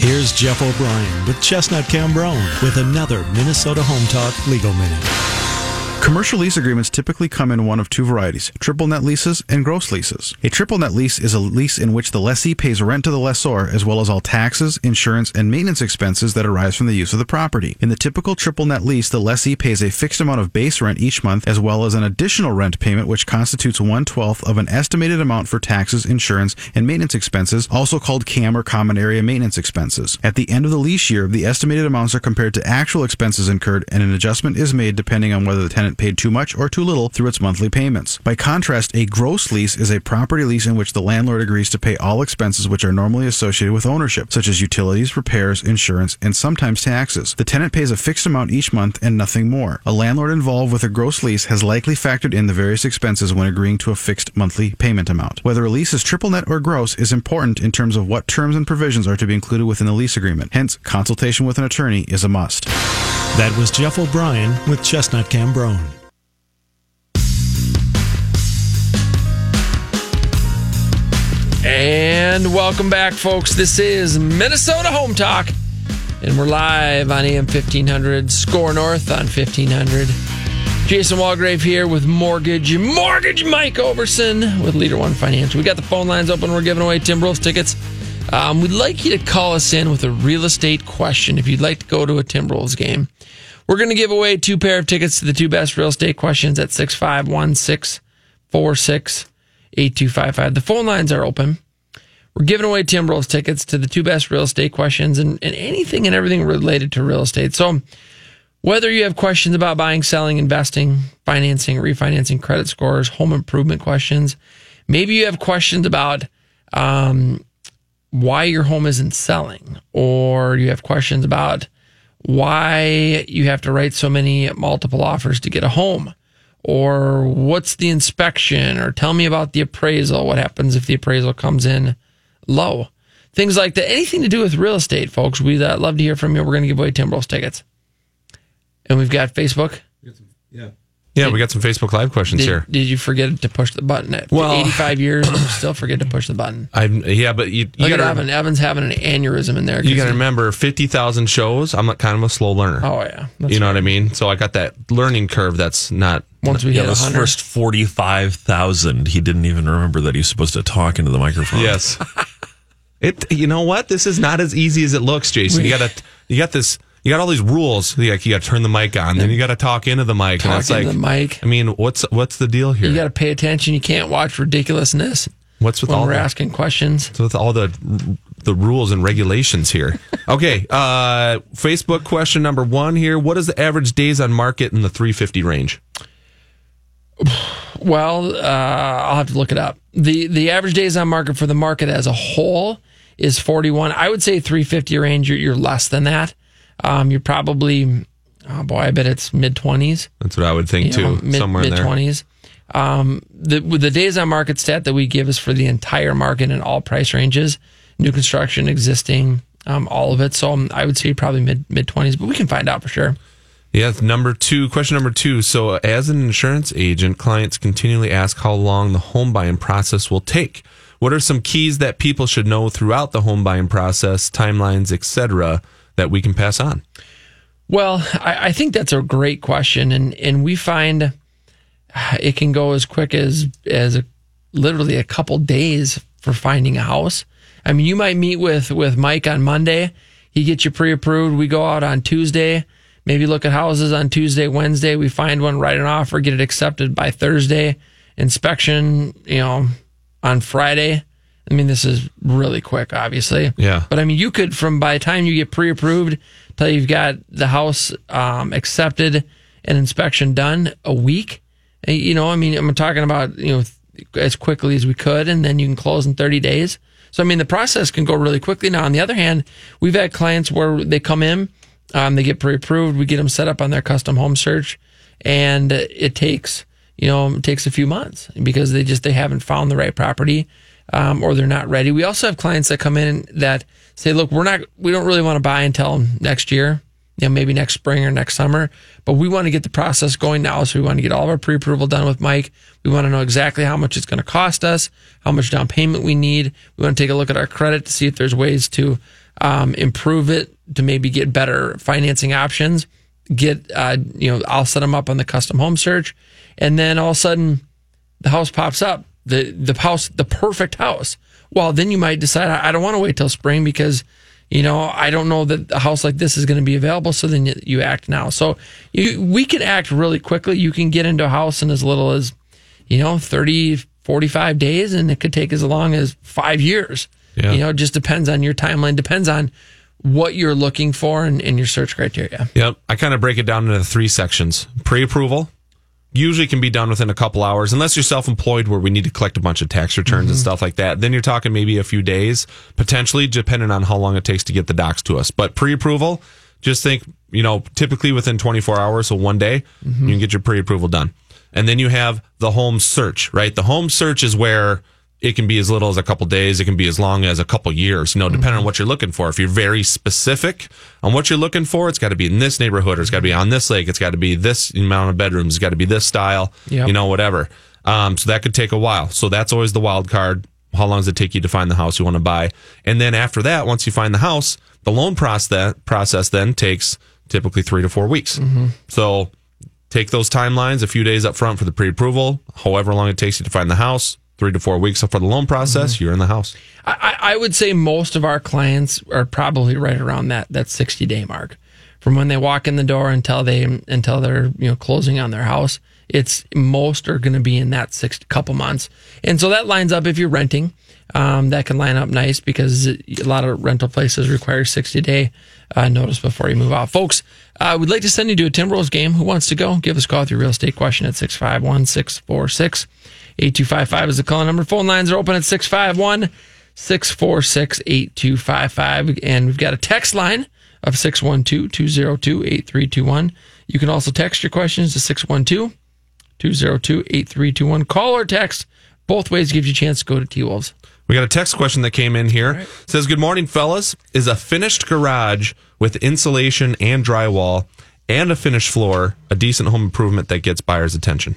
Speaker 6: Here's Jeff O'Brien with Chestnut Cambronne with another Minnesota Home Talk Legal Minute.
Speaker 9: Commercial lease agreements typically come in one of two varieties triple net leases and gross leases. A triple net lease is a lease in which the lessee pays rent to the lessor as well as all taxes, insurance, and maintenance expenses that arise from the use of the property. In the typical triple net lease, the lessee pays a fixed amount of base rent each month as well as an additional rent payment which constitutes one twelfth of an estimated amount for taxes, insurance, and maintenance expenses, also called CAM or common area maintenance expenses. At the end of the lease year, the estimated amounts are compared to actual expenses incurred and an adjustment is made depending on whether the tenant paid too much or too little through its monthly payments. By contrast, a gross lease is a property lease in which the landlord agrees to pay all expenses which are normally associated with ownership, such as utilities, repairs, insurance, and sometimes taxes. The tenant pays a fixed amount each month and nothing more. A landlord involved with a gross lease has likely factored in the various expenses when agreeing to a fixed monthly payment amount. Whether a lease is triple net or gross is important in terms of what terms and provisions are to be included within the lease agreement. Hence, consultation with an attorney is a must.
Speaker 6: That was Jeff O'Brien with Chestnut Cambronne.
Speaker 4: And welcome back, folks. This is Minnesota Home Talk, and we're live on AM 1500, SKOR North on 1500. Jason Walgrave here with Mortgage Mortgage Mike Overson with LeaderOne Financial. We got the phone lines open. We're giving away Tim Timberwolves tickets. Um, we'd like you to call us in with a real estate question if you'd like to go to a Timberwolves game. We're going to give away two pair of tickets to the two best real estate questions at 651 646 8255. The phone lines are open. We're giving away Tim Timberwolves tickets to the two best real estate questions and, and anything and everything related to real estate. So, whether you have questions about buying, selling, investing, financing, refinancing, credit scores, home improvement questions, maybe you have questions about um, why your home isn't selling, or you have questions about why you have to write so many multiple offers to get a home, or what's the inspection, or tell me about the appraisal. What happens if the appraisal comes in low? Things like that. Anything to do with real estate, folks. We'd uh, love to hear from you. We're going to give away Timberwolves tickets. And we've got Facebook.
Speaker 5: Yeah. Yeah, we got some Facebook Live questions
Speaker 4: Did,
Speaker 5: here.
Speaker 4: did you forget to push the button? At
Speaker 5: Well-
Speaker 4: 85 years, you still forget to push the button.
Speaker 5: I'm yeah, but you, you
Speaker 4: Look
Speaker 5: gotta
Speaker 4: Evan. Evan's having an aneurysm in there.
Speaker 5: you gotta remember fifty thousand shows. I'm like kind of a slow learner.
Speaker 4: Oh yeah, that's
Speaker 5: you know what I mean. So I got that learning curve. That's not
Speaker 4: Once we
Speaker 1: yeah,
Speaker 4: hit
Speaker 1: those
Speaker 4: 100.
Speaker 1: first 45,000, he didn't even remember that he was supposed to talk into the microphone.
Speaker 5: Yes. It. You know what? This is not as easy as it looks, Jason. You got to. You got this. You got all these rules. Like you got to turn the mic on, then you got to talk into the mic, and
Speaker 4: Talk
Speaker 5: it's like
Speaker 4: the mic.
Speaker 5: I mean, what's what's the deal here?
Speaker 4: You got to pay attention. You can't watch ridiculousness
Speaker 5: what's with
Speaker 4: when
Speaker 5: all
Speaker 4: we're
Speaker 5: the,
Speaker 4: asking questions.
Speaker 5: with all the the rules and regulations here? Okay. Uh, Facebook question number one here: What is the average days on market in the 350 range?
Speaker 4: Well, uh, I'll have to look it up. the The average days on market for the market as a whole is 41. I would say 350 range. You're, you're less than that. Um, you're probably, oh boy, I bet it's mid 20s.
Speaker 5: That's what I would think
Speaker 4: you know,
Speaker 5: too.
Speaker 4: mid,
Speaker 5: somewhere in
Speaker 4: mid. 20s. Um, the the days on market stat that we give is for the entire market in all price ranges, new construction, existing, um, all of it. So um, I would say probably mid mid 20s, but we can find out for sure.
Speaker 5: Yeah, number two, question number two. So, as an insurance agent, clients continually ask how long the home buying process will take. What are some keys that people should know throughout the home buying process, timelines, etc., that we can pass on?
Speaker 4: Well, I, I think that's a great question, and and we find uh, it can go as quick as as a, literally a couple days for finding a house. I mean, you might meet with with Mike on Monday. He gets you pre-approved. We go out on Tuesday, maybe look at houses on Tuesday, Wednesday. We find one, write an offer, get it accepted by Thursday. Inspection, you know, on Friday. I mean, this is really quick, obviously.
Speaker 5: Yeah.
Speaker 4: But I mean, you could from by the time you get pre-approved till you've got the house um, accepted and inspection done, a week. You know, I mean, I'm talking about you know as quickly as we could, and then you can close in 30 days. So I mean, the process can go really quickly. Now, on the other hand, we've had clients where they come in, um, they get pre-approved, we get them set up on their custom home search, and it takes you know it takes a few months because they just they haven't found the right property um, or they're not ready. We also have clients that come in that say, look, we're not, we don't really want to buy until next year, you know, maybe next spring or next summer, but we want to get the process going now. So we want to get all of our pre-approval done with Mike. We want to know exactly how much it's going to cost us, how much down payment we need. We want to take a look at our credit to see if there's ways to um, improve it, to maybe get better financing options. Get, uh, you know, I'll set them up on the custom home search. And then all of a sudden, the house pops up, the the house, the perfect house. Well, then you might decide I don't want to wait till spring because you know I don't know that a house like this is going to be available. So then you, you act now. So you, we can act really quickly. You can get into a house in as little as you know 30, 45 days, and it could take as long as five years.
Speaker 5: Yeah.
Speaker 4: You know, it just depends on your timeline. Depends on what you're looking for and, and your search criteria.
Speaker 5: Yep. I kind of break it down into three sections. Pre approval usually can be done within a couple hours, unless you're self employed where we need to collect a bunch of tax returns and
Speaker 4: Mhm.
Speaker 5: stuff like that. Then you're talking maybe a few days, potentially, depending on how long it takes to get the docs to us. But pre approval, just think, you know, typically within 24 hours, so one day,
Speaker 4: Mhm.
Speaker 5: you can get your pre approval done. And then you have the home search, right? The home search is where it can be as little as a couple days. It can be as long as a couple years, you know, depending on what you're looking for. If you're very specific on what you're looking for, it's got to be in this neighborhood or it's got to be on this lake. It's got to be this amount of bedrooms. It's got to be this style,
Speaker 4: Yep.
Speaker 5: you know, whatever. Um, so that could take a while. So that's always the wild card. How long does it take you to find the house you want to buy? And then after that, once you find the house, the loan process, process then takes typically three to four weeks.
Speaker 4: Mm-hmm.
Speaker 5: So take those timelines, a few days up front for the pre-approval, however long it takes you to find the house, three to four weeks. So for the loan process,
Speaker 4: Mm-hmm.
Speaker 5: you're in the house.
Speaker 4: I, I I would say most of our clients are probably right around that that 60 day mark. From when they walk in the door until they until they're you know closing on their house it's most are going to be in that six couple months. And so that lines up if you're renting um, that can line up nice because a lot of rental places require 60 day uh, notice before you move out. Folks uh, we'd like to send you to a timberwolves game. Who wants to go? Give us a call with your real estate question at 651 646 8255 is the call number. Phone lines are open at 651 646 8255. And we've got a text line of 612 202 8321. You can also text your questions to 612 202 8321. Call or text. Both ways gives you a chance to go to T Wolves.
Speaker 5: We got a text question that came in here. Says, Good morning, fellas. Is a finished garage with insulation and drywall and a finished floor a decent home improvement that gets buyers' attention?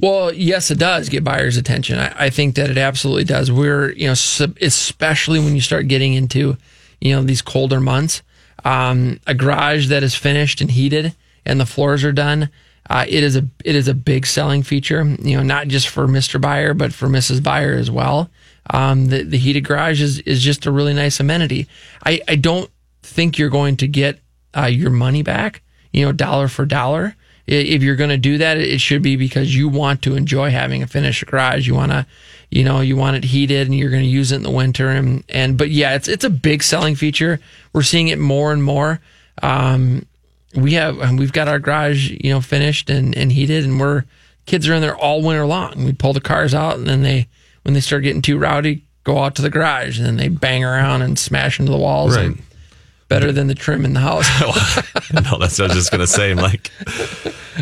Speaker 4: Well, yes, it does get buyers' attention. I, I think that it absolutely does. We're, you know, sub- especially when you start getting into, you know, these colder months, um, a garage that is finished and heated and the floors are done. Uh, it is a it is a big selling feature. You know, not just for Mister Buyer, but for Mrs. Buyer as well. Um, the the heated garage is is just a really nice amenity. I I don't think you're going to get uh, your money back. You know, dollar for dollar if you're going to do that, it should be because you want to enjoy having a finished garage. You want to, you know, you want it heated and you're going to use it in the winter. And, and, but yeah, it's, it's a big selling feature. We're seeing it more and more. Um, we have, we've got our garage, you know, finished and, and heated and we're, kids are in there all winter long. We pull the cars out and then they, when they start getting too rowdy, go out to the garage and then they bang around and smash into the walls.
Speaker 5: Right.
Speaker 4: And better than the trim in the house.
Speaker 5: no, that's what I was just gonna say. I'm like,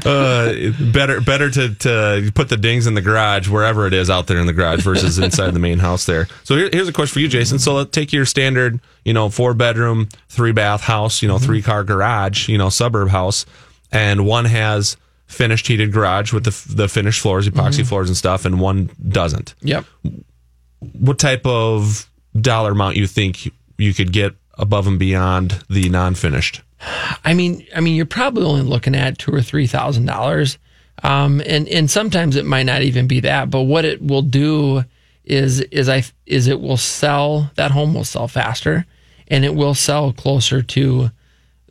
Speaker 5: uh, better better to to put the dings in the garage wherever it is out there in the garage versus inside the main house there. So here, here's a question for you, Jason. So let's take your standard, you know, four bedroom, three bath house, you know, three car garage, you know, suburb house, and one has finished heated garage with the the finished floors, epoxy
Speaker 4: Mhm.
Speaker 5: floors and stuff, and one doesn't.
Speaker 4: Yep.
Speaker 5: What type of dollar amount you think you could get above and beyond the non-finished.
Speaker 4: I mean, I mean, you're probably only looking at two or three thousand dollars, um, and and sometimes it might not even be that. But what it will do is is I is it will sell that home will sell faster, and it will sell closer to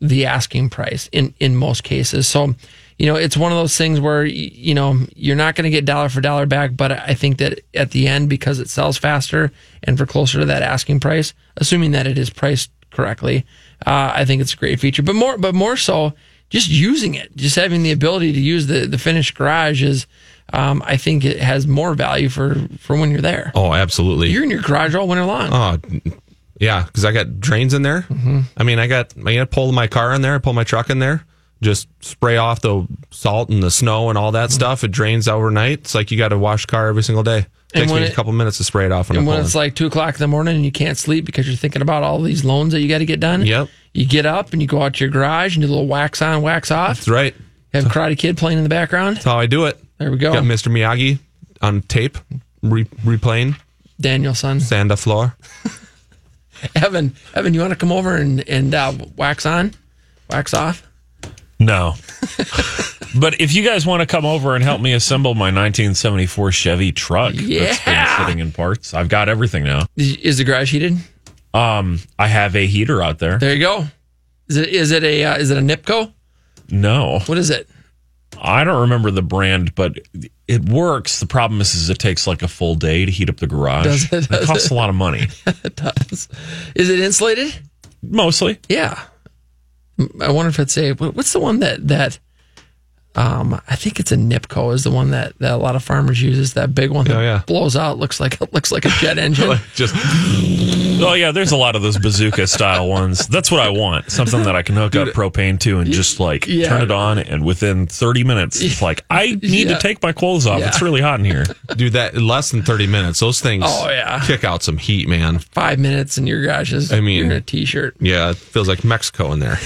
Speaker 4: the asking price in in most cases. So, you know, it's one of those things where you know you're not going to get dollar for dollar back, but I think that at the end because it sells faster and for closer to that asking price, assuming that it is priced correctly, uh, I think it's a great feature. But more, but more so, just using it, just having the ability to use the the finished garage is. Um, I think it has more value for, for when you're there.
Speaker 5: Oh, absolutely.
Speaker 4: You're in your garage all winter long.
Speaker 5: Oh, yeah, because I got drains in there.
Speaker 4: Mm-hmm.
Speaker 5: I mean, I got I got pull my car in there, I pull my truck in there, just spray off the salt and the snow and all that
Speaker 4: Mm-hmm.
Speaker 5: stuff. It drains overnight. It's like you got to wash car every single day.
Speaker 4: And
Speaker 5: Takes me a
Speaker 4: it-
Speaker 5: couple minutes to spray it off when
Speaker 4: and
Speaker 5: I
Speaker 4: when
Speaker 5: pull
Speaker 4: it's like two o'clock in the morning and you can't sleep because you're thinking about all these loans that you got to get done.
Speaker 5: Yep.
Speaker 4: You get up and you go out to your garage and do a little wax on, wax off.
Speaker 5: That's right.
Speaker 4: Have Karate Kid playing in the background.
Speaker 5: That's how I do it.
Speaker 4: There we go.
Speaker 5: Got Mr. Miyagi on tape, re- replaying
Speaker 4: Daniel-san.
Speaker 5: Sanda floor.
Speaker 4: Evan, Evan, you want to come over and and uh, wax on, wax off?
Speaker 1: No. but if you guys want to come over and help me assemble my 1974 Chevy truck yeah. that's been sitting in parts, I've got everything now.
Speaker 4: Is the garage heated?
Speaker 1: Um, I have a heater out there.
Speaker 4: There you go. Is it is it a uh, is it a Nipco?
Speaker 1: No,
Speaker 4: What is it?
Speaker 1: I don't remember the brand, but it works. The problem is, is it takes like a full day to heat up the garage.
Speaker 4: Does it?
Speaker 1: it costs
Speaker 4: it?
Speaker 1: a lot of money.
Speaker 4: it does. Is it insulated?
Speaker 1: Mostly.
Speaker 4: Yeah. I wonder if it's a what- what's the one that that um I think it's a Nipco is the one that, that a lot of farmers uses that big one that
Speaker 1: Oh, yeah.
Speaker 4: blows out looks like looks like a jet engine.
Speaker 5: Just
Speaker 1: oh yeah, there's a lot of those bazooka style ones. That's what I want. Something that I can hook up propane to and just like
Speaker 4: Yeah.
Speaker 1: turn it on, and within 30 minutes, it's like I need
Speaker 4: Yeah.
Speaker 1: to take my clothes off.
Speaker 4: Yeah.
Speaker 1: It's really hot in here.
Speaker 5: do that in less than 30 minutes. Those things
Speaker 4: Oh, yeah.
Speaker 5: kick out some heat, man.
Speaker 4: Five minutes in your garage is
Speaker 5: I mean-
Speaker 4: you're in a t shirt.
Speaker 5: Yeah, it feels like Mexico in there.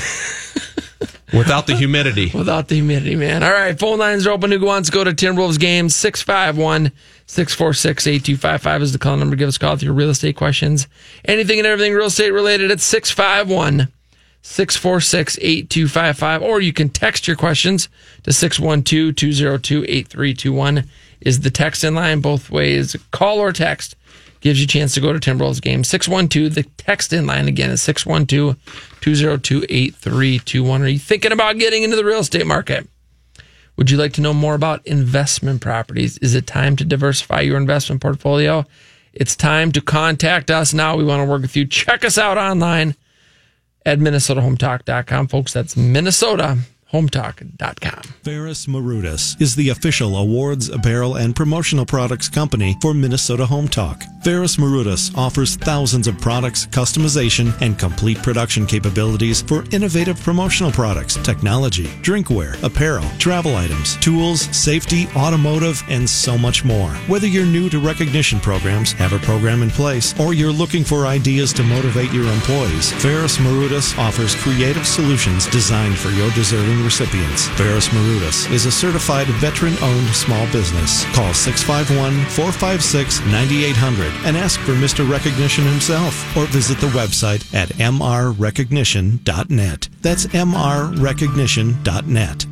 Speaker 5: Without the humidity.
Speaker 4: Without the humidity, man. All right, phone lines are open. Who wants to go to Timberwolves games? 651 646 8255 is the call number. Give us a call with your real estate questions. Anything and everything real estate related at 651 646 8255. Or you can text your questions to 612 202 8321 is the text in line both ways. Call or text gives you a chance to go to Timberwolves game. 612, the text in line again is 612 202 8321. Are you thinking about getting into the real estate market? Would you like to know more about investment properties? Is it time to diversify your investment portfolio? It's time to contact us now. We want to work with you. Check us out online at minnesotahometalk.com. Folks, that's minnesotahometalk.com.
Speaker 6: Ferris Marudas is the official awards, apparel, and promotional products company for Minnesota Home Talk. Ferris Marudas offers thousands of products, customization, and complete production capabilities for innovative promotional products, technology, drinkware, apparel, travel items, tools, safety, automotive, and so much more. Whether you're new to recognition programs, have a program in place, or you're looking for ideas to motivate your employees, Ferris Marudas offers creative solutions designed for your deserving recipients. Ferris Marudas is a certified veteran owned small business. Call 651 456 9800 and ask for Mr. Recognition himself or visit the website at mrrecognition.net. That's mrrecognition.net.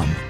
Speaker 10: come.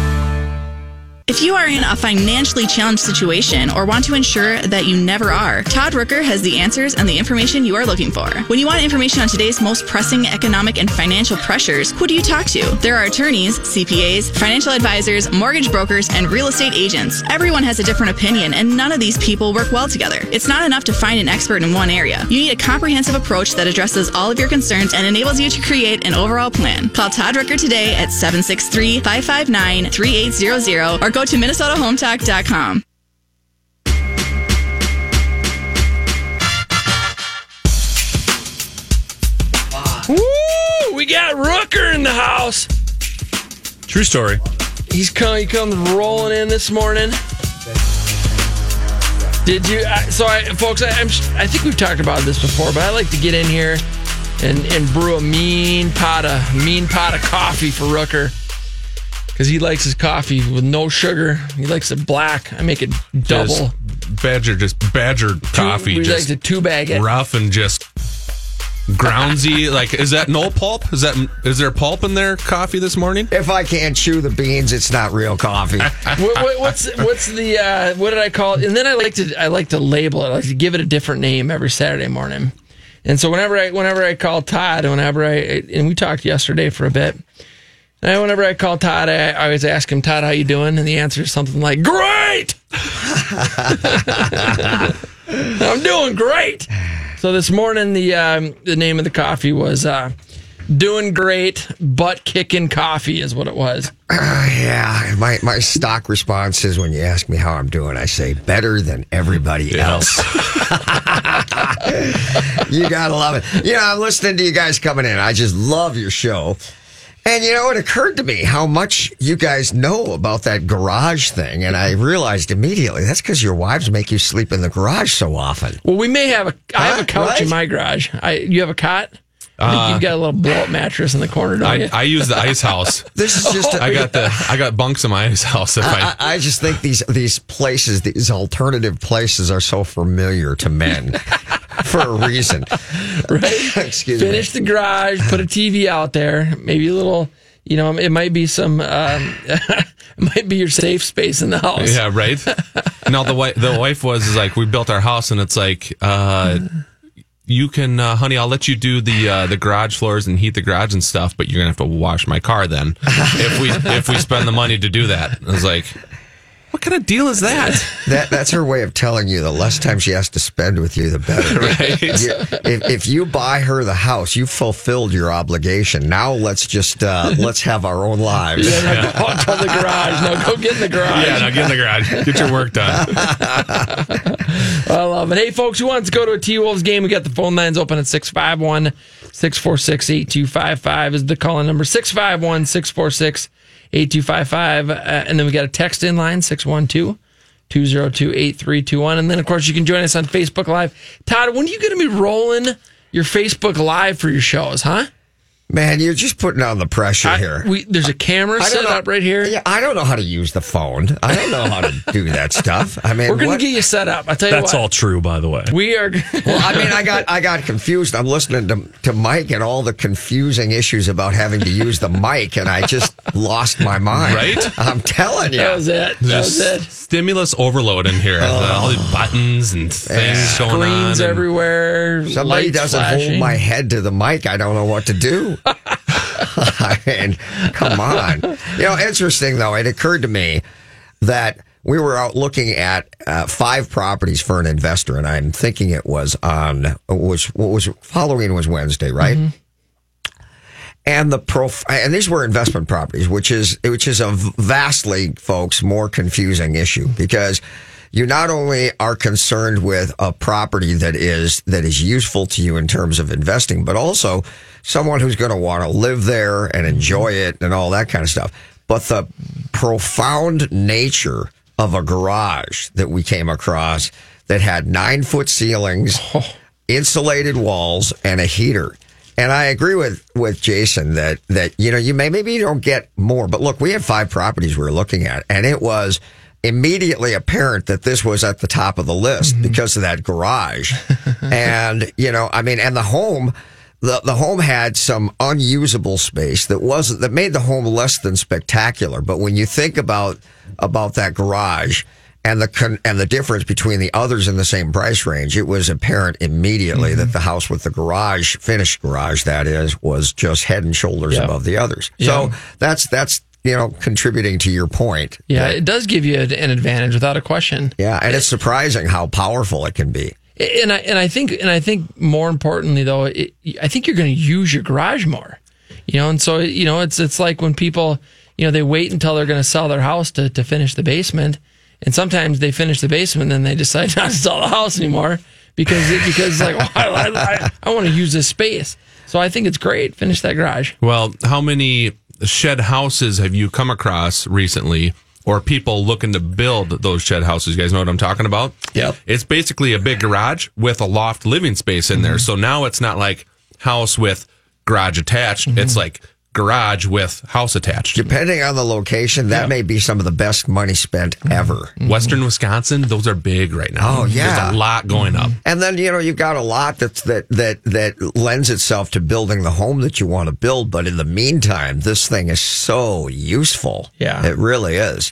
Speaker 7: If you are in a financially challenged situation or want to ensure that you never are, Todd Rooker has the answers and the information you are looking for. When you want information on today's most pressing economic and financial pressures, who do you talk to? There are attorneys, CPAs, financial advisors, mortgage brokers, and real estate agents. Everyone has a different opinion, and none of these people work well together. It's not enough to find an expert in one area. You need a comprehensive approach that addresses all of your concerns and enables you to create an overall plan. Call Todd Rooker today at 763 559 3800 or go to MinnesotaHometalk.com.
Speaker 4: Woo! We got Rooker in the house.
Speaker 1: True story.
Speaker 4: He's come. He comes rolling in this morning. Did you? I- So, I, folks, I, I'm, I think we've talked about this before, but I like to get in here and, and brew a mean pot of mean pot of coffee for Rooker because he likes his coffee with no sugar. He likes it black. I make it double.
Speaker 5: Just badger, just badger coffee,
Speaker 4: we
Speaker 5: just
Speaker 4: like to two bag it.
Speaker 5: rough and just groundsy. like, is that no pulp? Is that is there pulp in their coffee this morning?
Speaker 11: If I can't chew the beans, it's not real coffee.
Speaker 4: what, what, what's what's the uh, what did I call it? And then I like to I like to label it. I like to give it a different name every Saturday morning. And so whenever I whenever I call Todd, whenever I and we talked yesterday for a bit. And whenever I call Todd, I, I always ask him, Todd, how you doing? And the answer is something like, "Great." I'm doing great. So this morning, the um, the name of the coffee was uh, "Doing Great Butt Kicking Coffee" is what it was.
Speaker 11: Uh, yeah, my, my stock response is when you ask me how I'm doing, I say better than everybody else. you gotta love it. You know, I'm listening to you guys coming in. I just love your show. And you know, it occurred to me how much you guys know about that garage thing, and I realized immediately that's because your wives make you sleep in the garage so often.
Speaker 4: Well, we may have a. I have a
Speaker 11: Huh?
Speaker 4: couch
Speaker 11: Right?
Speaker 4: in my garage. I you have a cot. I think
Speaker 5: Uh,
Speaker 4: you've got a little blow up mattress in the corner, don't you?
Speaker 5: I, I use the ice house.
Speaker 11: This is just.
Speaker 5: I got the I got bunks in my ice house. If I,
Speaker 11: I, I just think these these places, these alternative places, are so familiar to men for a reason.
Speaker 4: right?
Speaker 11: Excuse me.
Speaker 4: Finish
Speaker 11: me.
Speaker 4: the garage, put a TV out there, maybe a little. You know, it might be some. Um, it might be your safe space in the house.
Speaker 5: Yeah, right. no, the wife the wife was like we built our house and it's like uh you can uh, honey I'll let you do the uh, the garage floors and heat the garage and stuff but you're to have to wash my car then if we if we spend the money to do that. I was like what kind of deal is that?
Speaker 11: That that's her way of telling you the less time she has to spend with you, the better.
Speaker 5: Right.
Speaker 11: You- if, if you buy her the house, you fulfilled your obligation. Now let's just uh, let's have our own lives.
Speaker 4: Yeah, no, go out to the garage. No, go get in the garage.
Speaker 5: Yeah, now get in the garage. Get your work done.
Speaker 4: I love it. Hey, folks, who wants to go to a T Wolves game? We got the phone lines open at 651 646 8255 is the calling number 651 646 8255. Uh, and then we got a text in line 612 202 8321. And then, of course, you can join us on Facebook Live. Todd, when are you going to be rolling your Facebook Live for your shows, huh?
Speaker 11: Man, you're just putting on the pressure here.
Speaker 4: We, there's a camera
Speaker 11: I don't
Speaker 4: set
Speaker 11: know-
Speaker 4: up right here.
Speaker 11: Yeah, I don't know how to use the phone. I don't know how to do that stuff. I mean,
Speaker 4: We're going
Speaker 11: what-
Speaker 4: to get you set up. I tell you
Speaker 1: That's
Speaker 4: what.
Speaker 1: all true, by the way.
Speaker 4: We are.
Speaker 11: Well, I mean, I got I got confused. I'm listening to to Mike and all the confusing issues about having to use the mic, and I just lost my mind.
Speaker 5: Right?
Speaker 11: I'm telling you.
Speaker 4: That was it. That was it.
Speaker 5: stimulus overload in here. All oh. these buttons and things going.
Speaker 4: Screens
Speaker 5: and-
Speaker 4: everywhere.
Speaker 11: Somebody doesn't
Speaker 4: flashing.
Speaker 11: hold my head to the mic. I don't know what to do. I mean, come on. You know, interesting though. It occurred to me that we were out looking at uh, five properties for an investor, and I'm thinking it was on was what was following was Wednesday, right? And the prof and these were investment properties, which is which is a vastly, folks, more confusing issue because you not only are concerned with a property that is that is useful to you in terms of investing, but also someone who's going to want to live there and enjoy it and all that kind of stuff. But the profound nature of a garage that we came across that had nine foot ceilings, insulated walls, and a heater. And I agree with, with Jason that, that, you know, you may, maybe you don't get more, but look, we had five properties we were looking at and it was immediately apparent that this was at the top of the list mm-hmm. because of that garage. and, you know, I mean, and the home, the, the home had some unusable space that wasn't, that made the home less than spectacular. But when you think about, about that garage, and the con- and the difference between the others in the same price range, it was apparent immediately that mm-hmm. the house with the garage, finished garage, that is, was just head and shoulders
Speaker 4: Yeah.
Speaker 11: above the others.
Speaker 4: Yeah.
Speaker 11: So that's that's you know contributing to your point.
Speaker 4: Yeah, it does give you an an advantage without a question.
Speaker 11: Yeah, and it's surprising how powerful it can be.
Speaker 4: And I and I think and I think more importantly though, it, I think you're going to use your garage more. You know, and so you know it's it's like when people you know they wait until they're going to sell their house to to finish the basement, and sometimes they finish the basement and then they decide not to sell the house anymore because it, because like oh, I, I, I want to use this space. So I think it's great. Finish that garage.
Speaker 5: Well, how many shed houses have you come across recently or people looking to build those shed houses? You guys know what I'm talking about?
Speaker 4: Yep.
Speaker 5: It's basically a big garage with a loft living space in there. Mm-hmm. So now it's not like house with garage attached. It's mm-hmm. like garage with house attached.
Speaker 11: Depending on the location, that may be some of the best money spent ever.
Speaker 5: Western Wisconsin, those are big right now.
Speaker 11: Oh, yeah.
Speaker 5: There's a lot going up.
Speaker 11: And then you know you've got a lot that's that that that lends itself to building the home that you want to build. But in the meantime, this thing is so useful.
Speaker 4: Yeah.
Speaker 11: it really is.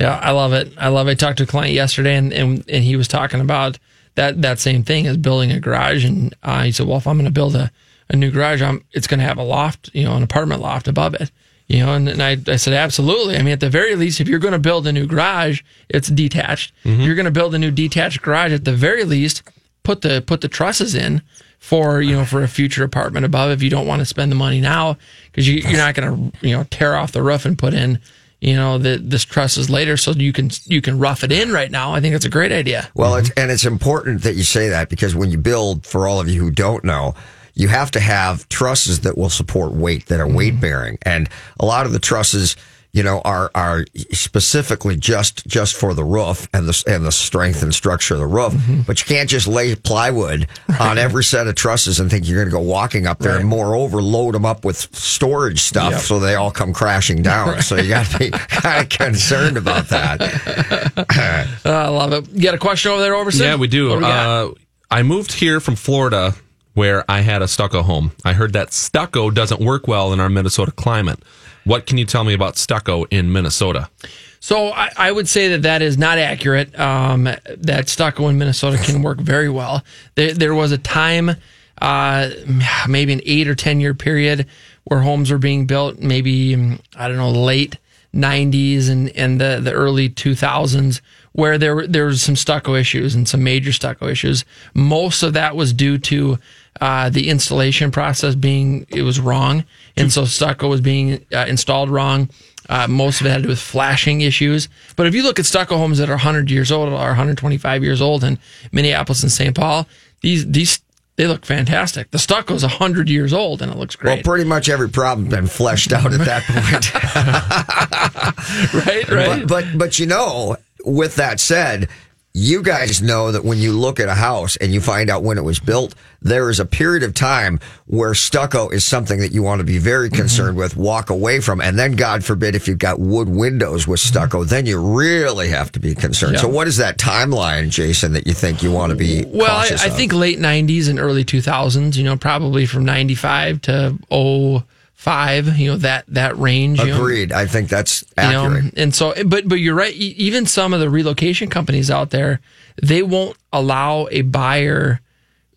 Speaker 4: Yeah, I love it. I love it. I talked to a client yesterday, and and, and he was talking about that that same thing as building a garage. And uh, he said, "Well, if I'm going to build a, a new garage, I'm, it's going to have a loft, you know, an apartment loft above it." You know, and, and I, I said, absolutely. I mean, at the very least, if you're going to build a new garage, it's detached. Mm-hmm. You're going to build a new detached garage. At the very least, put the put the trusses in for you know for a future apartment above if you don't want to spend the money now because you, you're not going to you know tear off the roof and put in you know the this trusses later so you can you can rough it in right now. I think it's a great idea.
Speaker 11: Well, it's, mm-hmm. and it's important that you say that because when you build, for all of you who don't know, you have to have trusses that will support weight, that are weight bearing. And a lot of the trusses, you know, are, are specifically just, just for the roof and the, and the strength and structure of the roof. But you can't just lay plywood on every set of trusses and think you're going to go walking up there and moreover load them up with storage stuff
Speaker 4: Yep.
Speaker 11: so they all come crashing down. So you got to be kind of concerned about that.
Speaker 4: Uh, I love it. You got a question over there, Overson?
Speaker 5: Yeah, we do.
Speaker 4: What got?
Speaker 5: uh, I moved here from Florida where I had a stucco home. I heard that stucco doesn't work well in our Minnesota climate. What can you tell me about stucco in Minnesota?
Speaker 4: So I, I would say that that is not accurate. Um, that stucco in Minnesota can work very well. There, there was a time, uh, maybe an eight or ten year period, where homes were being built. Maybe I don't know, late '90s and and the the early 2000s, where there were- there was some stucco issues and some major stucco issues. Most of that was due to uh, the installation process being it was wrong, and so stucco was being uh, installed wrong. Uh, most of it had to do with flashing issues. But if you look at stucco homes that are 100 years old or 125 years old in Minneapolis and St. Paul, these these they look fantastic. The stucco is 100 years old and it looks great.
Speaker 11: Well, pretty much every problem been fleshed out at that point.
Speaker 4: right, right.
Speaker 11: But, but but you know, with that said, you guys know that when you look at a house and you find out when it was built, there is a period of time where stucco is something that you want to be very
Speaker 4: Mm-hmm.
Speaker 11: concerned with, walk away from, and then God forbid if you've got wood windows with stucco, then you really have to be concerned.
Speaker 4: Yeah.
Speaker 11: So, what is that timeline, Jason, that you think you want to be?
Speaker 4: Well, I, I think late 90s and early 2000s, you know, probably from 95 to 05, you know, that, that range. you know.
Speaker 11: Agreed. I think that's
Speaker 4: you know
Speaker 11: accurate.
Speaker 4: and so but but you're right even some of the relocation companies out there they won't allow a buyer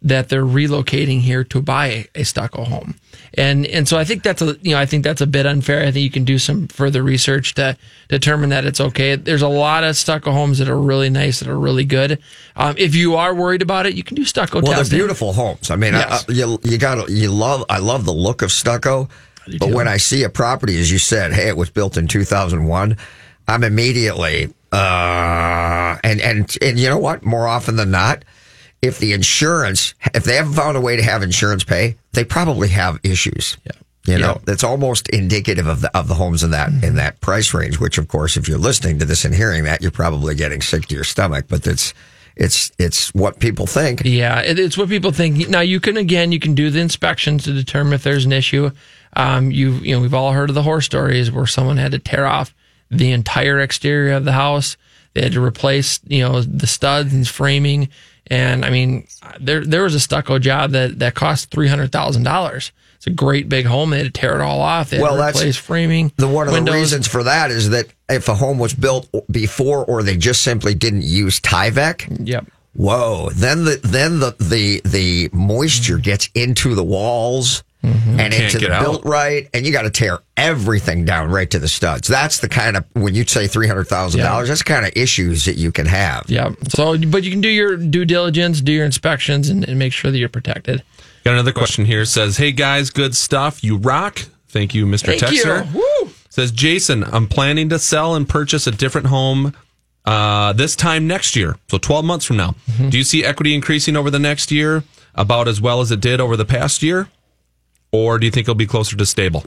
Speaker 4: that they're relocating here to buy a, a stucco home and and so i think that's a you know i think that's a bit unfair i think you can do some further research to determine that it's okay there's a lot of stucco homes that are really nice that are really good um, if you are worried about it you can do stucco
Speaker 11: Well,
Speaker 4: testing.
Speaker 11: they're beautiful homes. I mean,
Speaker 4: Yes.
Speaker 11: I, I, you you got you love. I love the look of stucco, but when I see a property, as you said, hey, it was built in 2001, I'm immediately Uh, and and and you know what? More often than not, if the insurance, if they haven't found a way to have insurance pay, they probably have issues. Yeah. You know, that's almost indicative of the of the homes in that in that price range. Which, of course, if you're listening to this and hearing that, you're probably getting sick to your stomach. But it's it's it's what people think.
Speaker 4: Yeah, it's what people think. Now you can again, you can do the inspections to determine if there's an issue. Um, you you know, we've all heard of the horror stories where someone had to tear off the entire exterior of the house. They had to replace you know the studs and framing. And I mean, there there was a stucco job that that cost three hundred thousand dollars. It's a great big home. They had to tear it all off. They had
Speaker 11: Well,
Speaker 4: to
Speaker 11: that's-
Speaker 4: replace framing.
Speaker 11: The one of
Speaker 4: windows.
Speaker 11: the reasons for that is that if a home was built before or they just simply didn't use Tyvek.
Speaker 4: Yep.
Speaker 11: Whoa. Then the then the the the moisture gets into the walls and
Speaker 5: Can't
Speaker 11: into
Speaker 5: get
Speaker 11: the
Speaker 5: out.
Speaker 11: built right, and you got to tear everything down right to the studs. That's the kind of when you say three hundred thousand dollars. That's the kind of issues that you can have.
Speaker 4: Yeah. So, but you can do your due diligence, do your inspections, and, and make sure that you're protected.
Speaker 5: Got another question here. Says, "Hey guys, good stuff. You rock. Thank you, Mr.
Speaker 4: Thank you. Woo!
Speaker 5: Says Jason, I'm planning to sell and purchase a different home uh, this time next year. So 12 months from now.
Speaker 4: Mm-hmm.
Speaker 5: Do you see equity increasing over the next year about as well as it did over the past year? Or do you think it'll be closer to stable?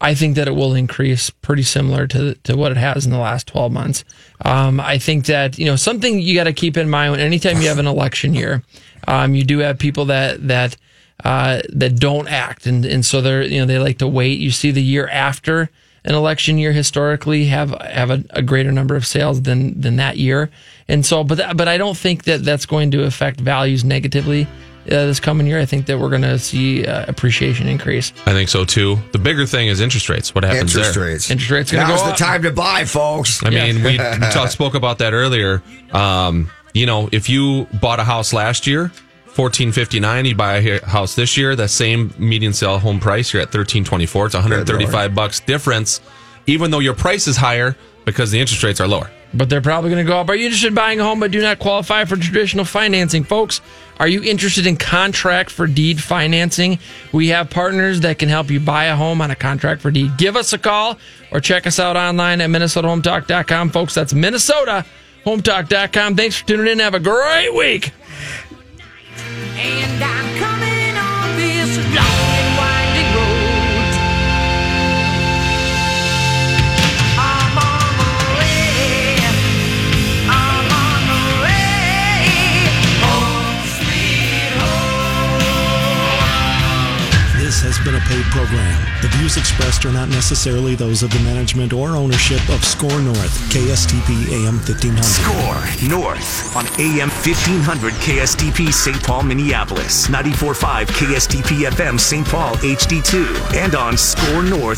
Speaker 4: I think that it will increase pretty similar to to what it has in the last 12 months. Um, I think that you know something you got to keep in mind when anytime you have an election year, um, you do have people that that uh, that don't act, and and so they're you know they like to wait. You see the year after an election year historically have have a, a greater number of sales than than that year, and so but but I don't think that that's going to affect values negatively. Uh, this coming year, I think that we're going to see uh, appreciation increase.
Speaker 5: I think so too. The bigger thing is interest rates. What happens there?
Speaker 11: Interest
Speaker 5: there?
Speaker 11: rates.
Speaker 4: Interest rates going to
Speaker 11: Now's
Speaker 4: go
Speaker 11: the
Speaker 4: up.
Speaker 11: time to buy, folks.
Speaker 5: I mean, we, we talked, spoke about that earlier. Um, you know, if you bought a house last year, fourteen fifty nine, you buy a house this year, that same median sale home price, you're at thirteen twenty four. It's one hundred thirty five bucks difference, even though your price is higher because the interest rates are lower.
Speaker 4: but they're probably going to go up. Are you interested in buying a home but do not qualify for traditional financing, folks? Are you interested in contract for deed financing? We have partners that can help you buy a home on a contract for deed. Give us a call or check us out online at minnesotahometalk.com, folks. That's minnesotahometalk.com. Thanks for tuning in. Have a great week.
Speaker 6: Paid program. The views expressed are not necessarily those of the management or ownership of SKOR North, KSTP AM 1500.
Speaker 2: SKOR North on AM 1500 KSTP St. Paul, Minneapolis, 94.5 KSTP FM St. Paul HD2, and on SKOR North